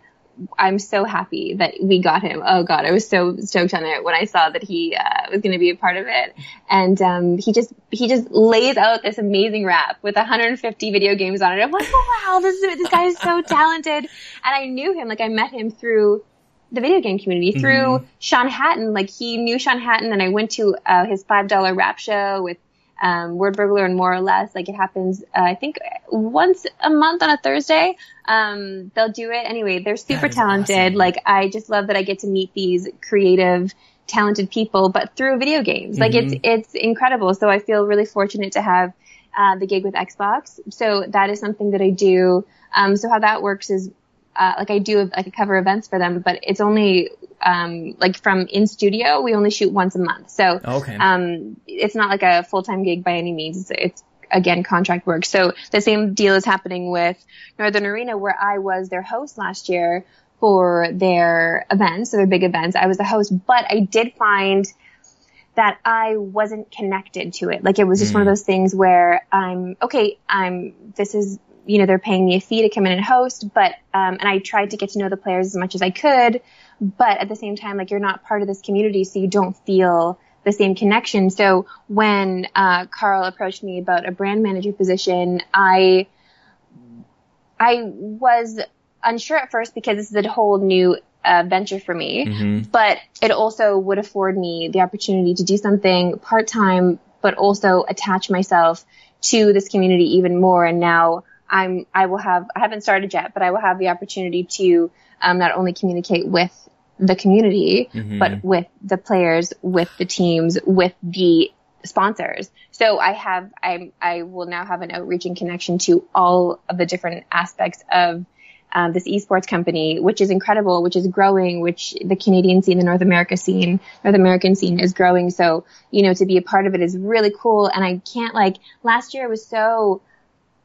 I'm so happy that we got him. Oh god, I was so stoked on it when I saw that he uh, was going to be a part of it, and um, he just he just lays out this amazing rap with 150 video games on it. I'm like, oh wow, this is, this guy is so talented, and I knew him like I met him through the video game community through Mhm. Sean Hatton. Like he knew Sean Hatton, and I went to uh, his five dollar rap show with um, Word Burglar and more or less. Like it happens, uh, I think once a month on a Thursday. Um, they'll do it anyway. They're super talented. awesome. Like I just love that I get to meet these creative, talented people, but through video games. Like it's it's incredible. So I feel really fortunate to have uh, the gig with Xbox. So that is something that I do. Um, so how that works is uh, like I do like I cover events for them, but it's only um, like from in studio. We only shoot once a month, so Okay. um, it's not like a full time gig by any means. It's, it's again contract work. So the same deal is happening with Northern Arena, where I was their host last year for their events, so their big events. I was the host, but I did find that I wasn't connected to it. Like it was just one of Mm. those things where I'm okay. I'm this is you know they're paying me a fee to come in and host, but um, and I tried to get to know the players as much as I could, but at the same time, like you're not part of this community, so you don't feel the same connection. So when uh, Carl approached me about a brand manager position, I I was unsure at first because this is a whole new uh, venture for me Mhm. but it also would afford me the opportunity to do something part time, but also attach myself to this community even more. And now I'm, I will have, I haven't started yet, but I will have the opportunity to um, not only communicate with the community, Mhm. but with the players, with the teams, with the sponsors. So I have, I, I will now have an outreach and connection to all of the different aspects of um, this esports company, which is incredible, which is growing, which the Canadian scene, the North America scene, North American scene is growing. So, you know, to be a part of it is really cool. And I can't like, last year I was so,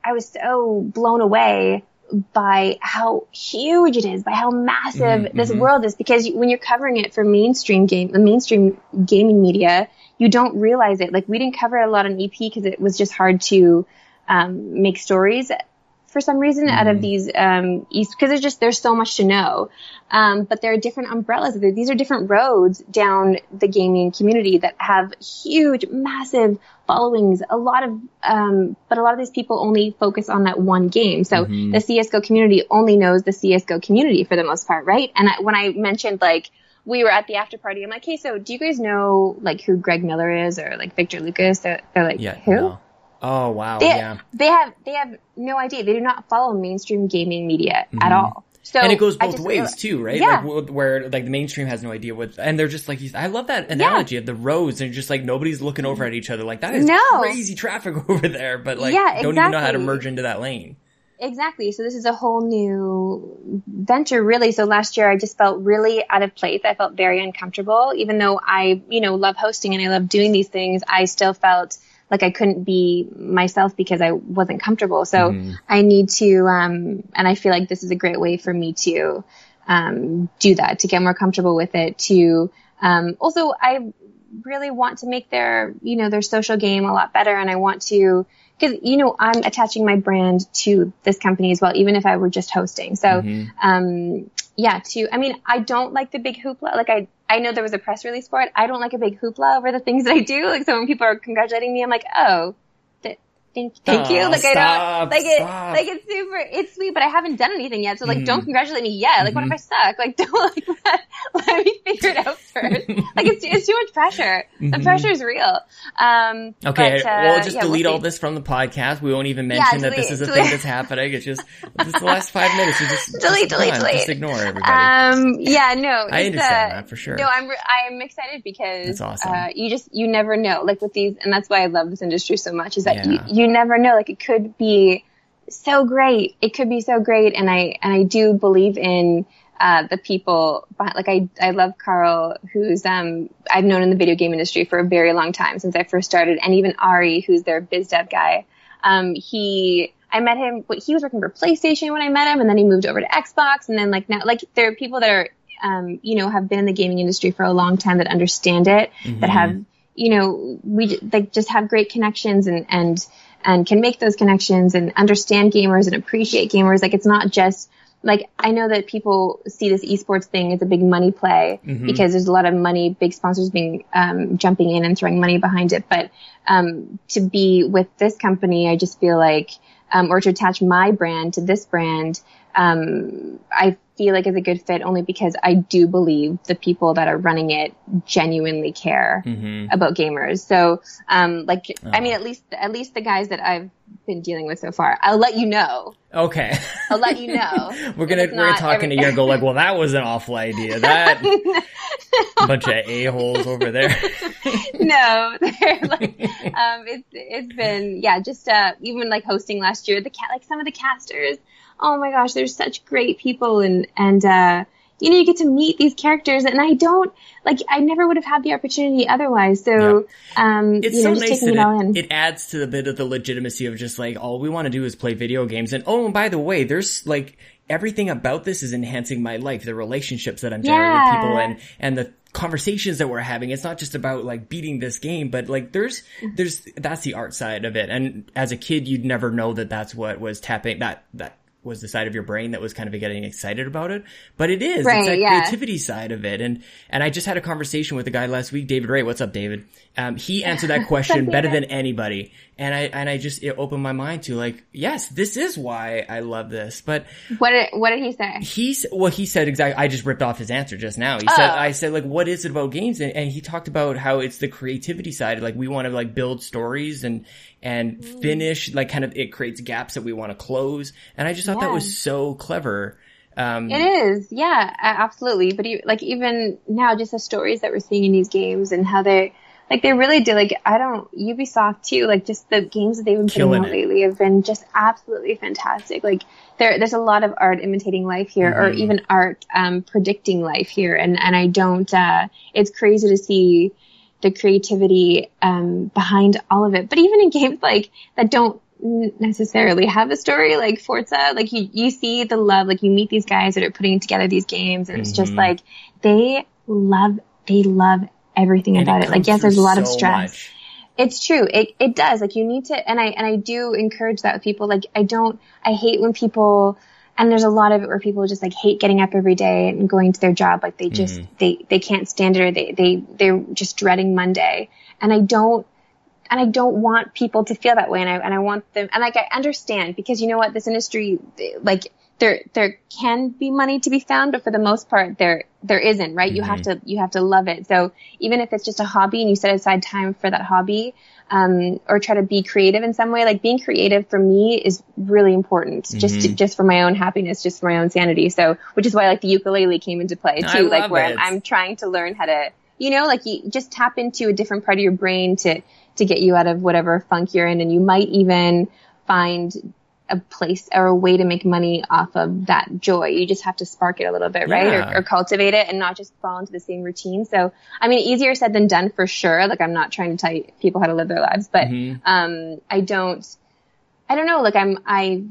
I was so blown away by how huge it is, by how massive Mhm, this world is. Because when you're covering it for mainstream game, the mainstream gaming media, you don't realize it. Like we didn't cover a lot on EP because it was just hard to um, make stories for some reason out of Mhm. these um, east because there's just there's so much to know. Um, but there are different umbrellas. These are different roads down the gaming community that have huge, massive followings. A lot of, um, but a lot of these people only focus on that one game. So Mhm. the CS:GO community only knows the CS:GO community for the most part, right? And I, when I mentioned like we were at the after party, I'm like, hey, so do you guys know like who Greg Miller is or like Victor Lucas? They're, they're like, Yeah. who? no. Oh wow. They, yeah. they have they have no idea. They do not follow mainstream gaming media at Mhm. all. So and it goes both just ways too, right? Yeah. Like where like the mainstream has no idea what, and they're just like, I love that analogy of the roads and just like nobody's looking over at each other. Like that is No. crazy traffic over there, but like Yeah, don't even know how to merge into that lane. Exactly. So this is a whole new venture, really. So last year I just felt really out of place. I felt very uncomfortable, even though I, you know, love hosting and I love doing these things. I still felt like I couldn't be myself because I wasn't comfortable. So Mhm. I need to, um, and I feel like this is a great way for me to, um, do that, to get more comfortable with it, to, um, also I really want to make their, you know, their social game a lot better and I want to because you know I'm attaching my brand to this company as well, even if I were just hosting. So, Mhm. um, yeah. To I mean, I don't like the big hoopla. Like I I know there was a press release for it. I don't like a big hoopla over the things that I do. Like so when people are congratulating me, I'm like, oh. Th- Thank, thank you. Aw, Like I stop, don't like it. stop. Like it's super. It's sweet, but I haven't done anything yet. So like, Mhm. don't congratulate me yet. Like, what if Mhm. I suck? Like, don't like let, let me figure it out first. like, it's it's too much pressure. The Mhm. pressure is real. Um, Okay, but, uh, we'll just yeah, we'll delete all this from the podcast. We won't even mention that this is a delete. thing that's happening. It's just this is the last five minutes. You just Delete, just delete, done. delete. Just ignore everybody. Um, yeah, no, I it's, understand uh, that for sure. No, I'm re- I'm excited because That's awesome. uh, you just you never know. Like with these, and that's why I love this industry so much. Is that Yeah. you you never know. Like it could be so great. It could be so great, and I and I do believe in. Uh, the people, behind, like I, I love Carl, who's, um, I've known in the video game industry for a very long time since I first started, and even Ari, who's their biz dev guy. Um, he, I met him, but he was working for PlayStation when I met him, and then he moved over to Xbox, and then like now, like there are people that are, um, you know, have been in the gaming industry for a long time that understand it, that Mhm. have, you know, we like just have great connections and and and can make those connections and understand gamers and appreciate gamers. Like it's not just like I know that people see this esports thing as a big money play Mhm. because there's a lot of money, big sponsors being um, jumping in and throwing money behind it. But um, to be with this company, I just feel like, um, or to attach my brand to this brand, um, I feel like is a good fit only because I do believe the people that are running it genuinely care Mhm. about gamers. So, um, like, I Oh. mean, at least, at least the guys that I've been dealing with so far, I'll let you know. Okay. I'll let you know. we're gonna we're gonna not a year and go like, well, that was an awful idea. That bunch of a holes over there. no, they're like, um, it's it's been yeah, just uh, even like hosting last year, the cat like some of the casters. Oh my gosh, they're such great people, and and uh, you know you get to meet these characters, and I don't like I never would have had the opportunity otherwise. So um, It's you know, so nice taking that it all in. it, it adds to the bit of the legitimacy of just like all we want to do is play video games. And oh, and by the way, there's like everything about this is enhancing my life. The relationships that I'm generating with Yeah. people and and the conversations that we're having. It's not just about like beating this game, but like there's there's that's the art side of it. And as a kid, you'd never know that that's what was tapping that that was the side of your brain that was kind of getting excited about it. But it is. Right, it's that yeah. creativity side of it. And and I just had a conversation with a guy last week, David Ray. What's up, David? Um, he answered that question better than anybody. And I and I just it opened my mind to like, yes, this is why I love this. But What did what did he say? he's well, he said exactly. I just ripped off his answer just now. He Oh. said, I said like, what is it about games? And, and he talked about how it's the creativity side. Like we want to like build stories and and Mm. finish. Like kind of it creates gaps that we want to close. And I just thought that was so clever. Um, It is, yeah, absolutely. But e- like even now, just the stories that we're seeing in these games and how they, like they really do. Like I don't Ubisoft too. Like just the games that they've been putting out it. lately have been just absolutely fantastic. Like there, there's a lot of art imitating life here, or Mhm. even art um, predicting life here. And and I don't. Uh, it's crazy to see the creativity um, behind all of it. But even in games like that don't necessarily have a story like Forza, like you, you see the love, like you meet these guys that are putting together these games and it's just Mhm. like they love, they love everything and about it. Like yes, there's a lot of stress. much. It's true. It it does. Like you need to, and I and I do encourage that with people. Like I don't. I hate when people, and there's a lot of it where people just like hate getting up every day and going to their job. Like they just Mhm. they they can't stand it or they they they're just dreading Monday. And I don't. And I don't want people to feel that way, and I and I want them, and like I understand because you know what, this industry, like there there can be money to be found, but for the most part, there there isn't, right? You have to you have to love it. So even if it's just a hobby and you set aside time for that hobby, um, or try to be creative in some way, like being creative for me is really important, just to, just for my own happiness, just for my own sanity. So which is why like the ukulele came into play too, like where it. I'm, I'm trying to learn how to, you know, like you just tap into a different part of your brain to to get you out of whatever funk you're in, and you might even find a place or a way to make money off of that joy. You just have to spark it a little bit, right? Yeah. Or, or cultivate it and not just fall into the same routine. So, I mean, easier said than done for sure. Like I'm not trying to tell people how to live their lives, but, Mhm. um, I don't, I don't know. Like I'm, I,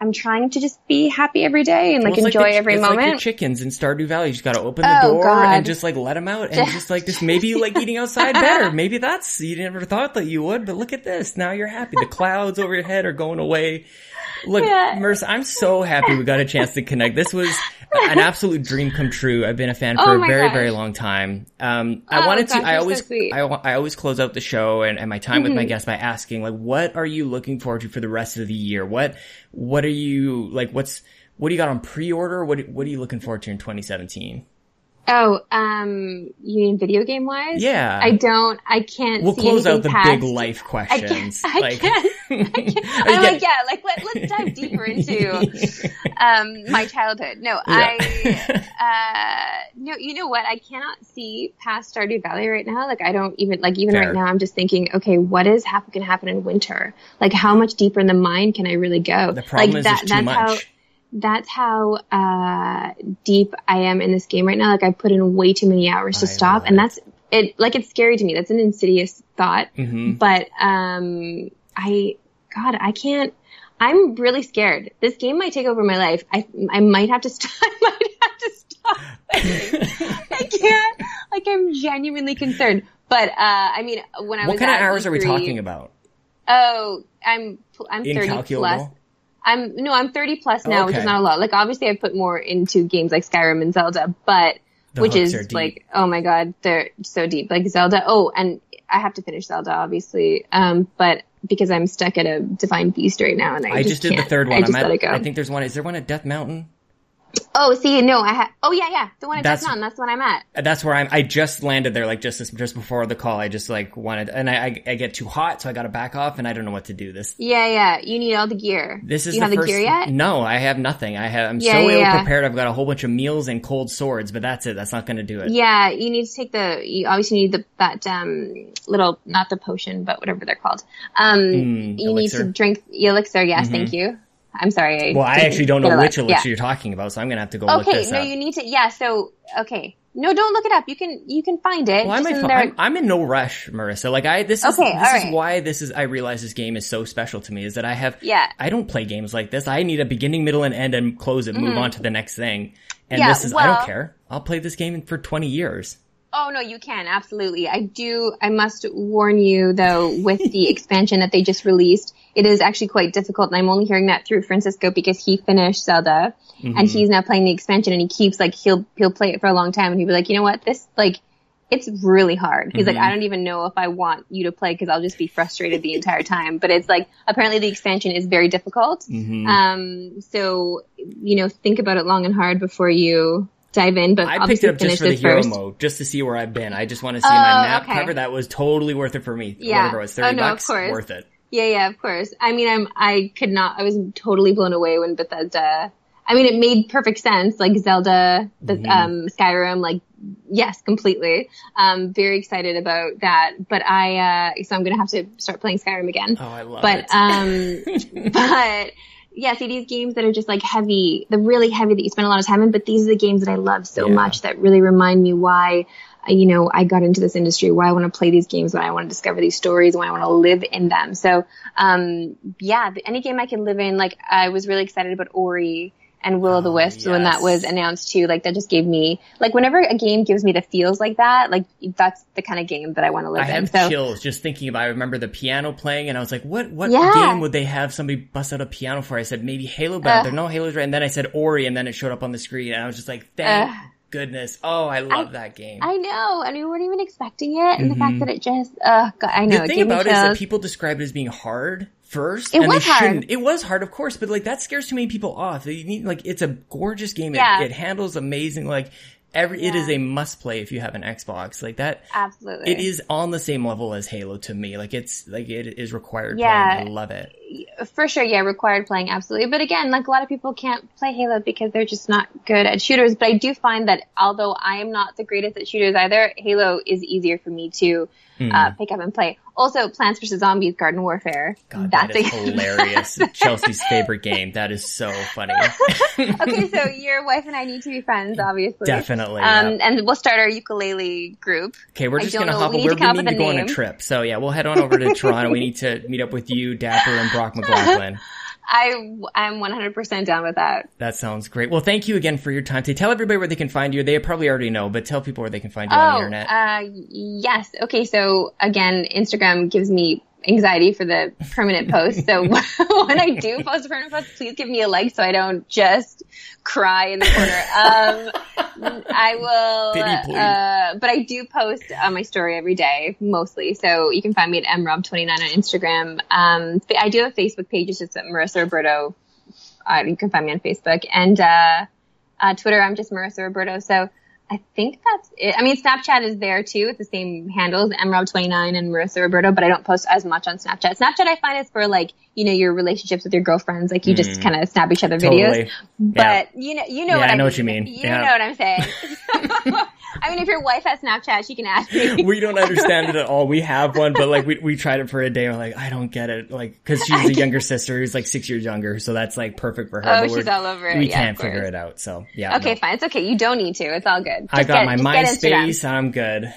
I'm trying to just be happy every day and like enjoy the- every it's moment. Like your chickens in Stardew Valley. You just gotta open the Oh, door God. and just like let them out and just like just Maybe you like eating outside better. Maybe that's you never thought that you would, but look at this. Now you're happy. The clouds over your head are going away. Look, Yeah. Merce, I'm so happy we got a chance to connect. This was an absolute dream come true. I've been a fan for Oh a very, gosh. very long time. Um, I Oh, wanted gosh, to. I so always, sweet. I, I always close out the show and, and my time with my Mm-hmm. guests by asking, like, what are you looking forward to for the rest of the year? What, what are you like? What's what do you got on pre-order? What What are you looking forward to in 2017? Oh, um, you mean video game wise? Yeah. I don't. I can't. We'll see close out the past- big life I questions. can't. I like, can't, I can't. I'm like, yeah, like let, let's dive deeper into um, my childhood. No, I, uh, no, you know what? I cannot see past Stardew Valley right now. Like, I don't even, like, even Fair. right now, I'm just thinking, okay, what is hap- going to happen in winter? Like, how much deeper in the mind can I really go? the problem like, is that, too that's how, much. That's how, uh, deep I am in this game right now. Like, I put in way too many hours to I stop. And that's, it, like, it's scary to me. That's an insidious thought hmm but um i god i can't i'm really scared this game might take over my life i i might have to stop i might have to stop i can't like i'm genuinely concerned but uh i mean when i What was kind of hours are we talking about? oh i'm i'm 30 plus i'm no i'm 30 plus now which is not a lot like obviously i put more into games like skyrim and zelda but The which is like oh my god they're so deep like zelda oh and i have to finish zelda obviously um but because i'm stuck at a divine beast right now and i, I just did the third i one. just I'm let at, it go I think there's one. Is there one at Death Mountain? Oh see no i ha- oh yeah yeah the one at That's- Mountain, that's one i'm at That's where I'm. I just landed there, like just this, just before the call. I just like wanted, and I, I, I get too hot, so I got to back off, and I don't know what to do. This yeah yeah you need all the gear This is Do you the have first. the gear yet No, I have nothing. I have. I'm Yeah, so yeah, ill yeah. prepared. I've got a whole bunch of meals and cold swords, but that's it. That's not going to do it. yeah you need to take the you obviously need the that um little not the potion but whatever they're called um Mm, you elixir. need to drink elixir yes thank you i'm sorry Well, I actually don't know which elixir Yeah. you're talking about, so I'm going to have to go look Okay, this no, up. you need to. Yeah, so okay, no, don't look it up. You can you can find it. Well, I just might in. I'm, I'm in no rush, Marissa. Like I, this is Okay, this is why this is. I realize this game is so special to me. Is that I have. Yeah. I don't play games like this. I need a beginning, middle, and end, and close it. Move on to the next thing. And Mm-hmm. Yeah, this is. I don't care. I'll play this game for 20 years. Oh no, you can absolutely. I do. I must warn you though, with the expansion that they just released, it is actually quite difficult, and I'm only hearing that through Francisco because he finished Zelda, Mm-hmm. and he's now playing the expansion, and he keeps like he'll he'll play it for a long time, and he'll be like, you know what, this like. It's really hard. He's Mm-hmm. like, I don't even know if I want you to play because I'll just be frustrated the entire time. But it's like, apparently the expansion is very difficult. Mm-hmm. Um, so, you know, think about it long and hard before you dive in, but I picked it up just for the hero first. mode, just to see where I've been. I just want to see my Oh, map okay. cover. That was totally worth it for me. Yeah. Whatever it was, 30 Oh, no, bucks, worth it. Yeah, yeah, of course. I mean, I'm, I could not, I was totally blown away when Bethesda, I mean, it made perfect sense, like Zelda, the, Mm-hmm. um, Skyrim, like, yes, completely. Um, very excited about that, but I, uh, so I'm gonna have to start playing Skyrim again. Oh, I love but, it. um, but, yeah, see these games that are just like heavy, the really heavy that you spend a lot of time in, but these are the games that I love so Yeah. much that really remind me why, uh, you know, I got into this industry, why I want to play these games, why I want to discover these stories, why I want to live in them. So, um, yeah, any game I can live in, like I was really excited about Ori and Will o' the Oh, Wisps when that was announced too. Like that just gave me, like whenever a game gives me the feels like that, like that's the kind of game that I want to live I in. have So, chills just thinking about. I remember the piano playing, and I was like, "What? What Yeah. game would they have somebody bust out a piano for?" I said, "Maybe Halo." But Ugh. there no Halo's right. And then I said Ori, and then it showed up on the screen, and I was just like, "Thank Ugh. goodness!" Oh, I love that game. I know, and we weren't even expecting it, and the fact that it just, uh, God, I know. Mm-hmm. the thing about it is that people describe it as being hard first. It and was they hard. shouldn't. It was hard, of course, but like that scares too many people off. You need like it's a gorgeous game. It- Yeah. It, handles amazing. Like every, it Yeah. is a must play if you have an Xbox. Like that. Absolutely. It is on the same level as Halo to me. Like it's like it is required. Yeah. I love it. For sure, yeah, required playing, absolutely. But again, like a lot of people can't play Halo because they're just not good at shooters. But I do find that although I am not the greatest at shooters either, Halo is easier for me to Hmm. uh, pick up and play. Also, Plants vs Zombies: Garden Warfare. God, That's that is a- hilarious. Chelsea's favorite game. That is so funny. okay, so your wife and I need to be friends, obviously. Definitely. Um, yeah. and we'll start our ukulele group. Okay, we're just gonna know. hop. We need We're to come up to go on a trip, so yeah, we'll head on over to Toronto. We need to meet up with you, Dapper, and Brock McLaughlin. I I'm 100% down with that. That sounds great. Well, thank you again for your time. To tell everybody where they can find you. They probably already know, but tell people where they can find you on the Oh, internet. uh, yes. Okay, so again, Instagram gives me anxiety for the permanent post. So when I do post a permanent post, please give me a like so I don't just cry in the corner. Um, I will, uh, but I do post on my story every day, mostly. So you can find me at mrob29 on Instagram. Um, I do have a Facebook page. It's just at Marissa Roberto. Uh, you can find me on Facebook and, uh, uh, Twitter. I'm just Marissa Roberto. So I think that's it. I mean, Snapchat is there too. It's the same handles, mrob29 and Marissa Roberto, but I don't post as much on Snapchat. Snapchat I find is for like, you know, your relationships with your girlfriends. Like you just kind of snap each other videos. Mm. Totally. But you know, you know Yeah, what I I know mean. what you mean. You Yeah. know what I'm saying. I mean, if your wife has Snapchat, she can ask me. we don't understand it at all. We have one, but like we we tried it for a day. We're like, I don't get it. Like, cause she's a younger sister who's like six years younger, so that's like perfect for her. Oh, she's all over it. We Yeah, can't figure it out. So yeah. Okay, no. fine. It's okay. You don't need to. It's all good. Just I got get, my just get Instagram. MySpace. I'm good.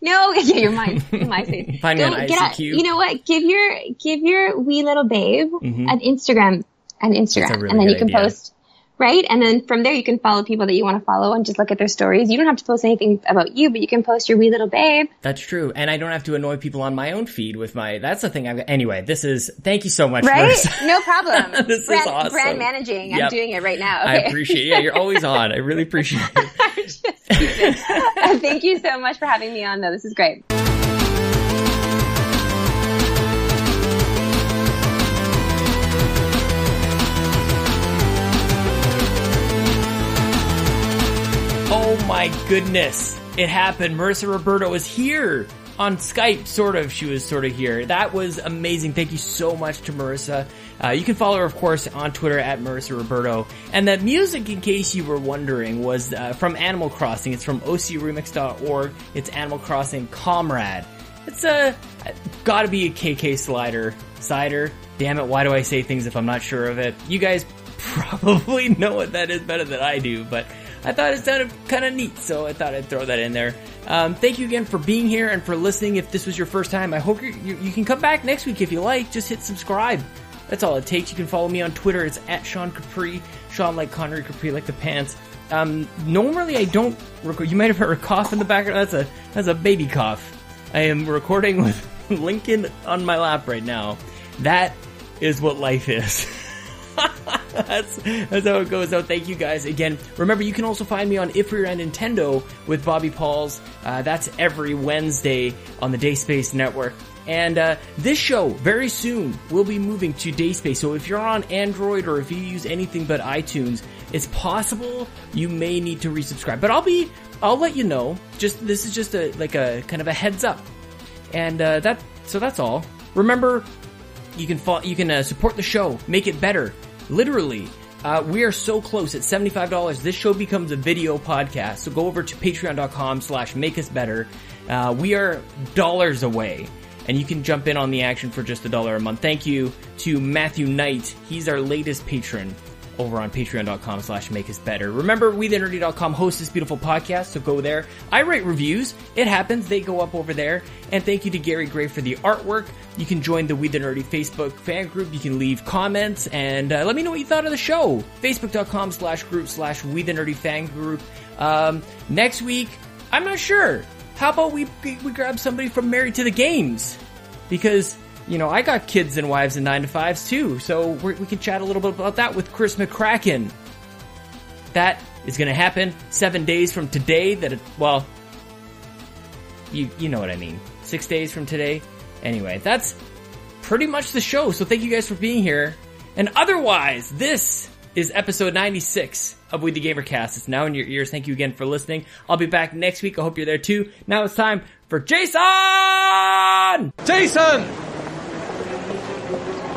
No, yeah, you're mine. MySpace. Find me on Go- get ICQ. out- You know what? Give your give your wee little babe an Instagram, an Instagram, Mm-hmm. really and then you can idea. post. Right, and then from there you can follow people that you want to follow and just look at their stories. You don't have to post anything about you, but you can post your wee little babe. That's true, and I don't have to annoy people on my own feed with my. That's the thing. I've. Anyway, this is. Thank you so much. Right? No problem. This is brand, awesome. brand managing. Yep. I'm doing it right now. Okay. I appreciate. Yeah, you're always on. I really appreciate it. Thank you so much for having me on, though. This is great. Oh my goodness. It happened. Marissa Roberto is here on Skype, sort of. She was sort of here. That was amazing. Thank you so much to Marissa. Uh, you can follow her, of course, on Twitter at Marissa Roberto. And that music, in case you were wondering, was uh, from Animal Crossing. It's from ocremix.org. It's Animal Crossing Comrade. It's a gotta be a KK slider cider. Damn it! Why do I say things if I'm not sure of it? You guys probably know what that is better than I do, but I thought it sounded kind of neat, so I thought I'd throw that in there. Um, thank you again for being here and for listening. If this was your first time, I hope you you can come back next week if you like. Just hit subscribe. That's all it takes. You can follow me on Twitter. It's at Sean Capri. Sean like Connery, Capri like the pants. Um, normally I don't record. You might have heard a cough in the background. That's a that's a baby cough. I am recording with Lincoln on my lap right now. That is what life is. that's that's how it goes. So thank you guys again. Remember, you can also find me on If We're at Nintendo with Bobby Pauls. Uh, that's every Wednesday on the Dayspace Network. And uh, this show very soon will be moving to Dayspace. So if you're on Android or if you use anything but iTunes, it's possible you may need to resubscribe. But I'll be I'll let you know. Just this is just a like a kind of a heads up. And uh, that so that's all. Remember, you can fo- you can uh, support the show, make it better. Literally, uh, we are so close at seventy five dollars. This show becomes a video podcast. So go over to Patreon.com/slash Make Us Better. Uh, we are dollars away, and you can jump in on the action for just a dollar a month. Thank you to Matthew Knight. He's our latest patron over on patreon.com slash make us better. Remember, WeTheNerdy.com hosts this beautiful podcast, so go there. I write reviews. It happens. They go up over there. And thank you to Gary Gray for the artwork. You can join the We The Nerdy Facebook fan group. You can leave comments and uh, let me know what you thought of the show. Facebook.com slash group slash We The Nerdy fan group. Um, next week, I'm not sure. How about we, we grab somebody from Married to the Games? Because you know, I got kids and wives and nine to fives too, so we can chat a little bit about that with Chris McCracken. That is going to happen seven days from today. That it, well, you you know what I mean. Six days from today. Anyway, that's pretty much the show. So thank you guys for being here. And otherwise, this is episode 96 of We the Gamercast. It's now in your ears. Thank you again for listening. I'll be back next week. I hope you're there too. Now it's time for Jason! Jason!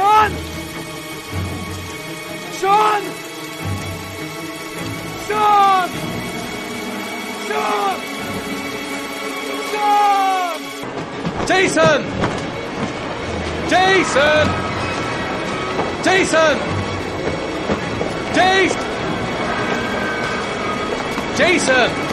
Sean! Sean! Sean! Sean! Sean! Jason! Jason! Jason! Jason! Jason!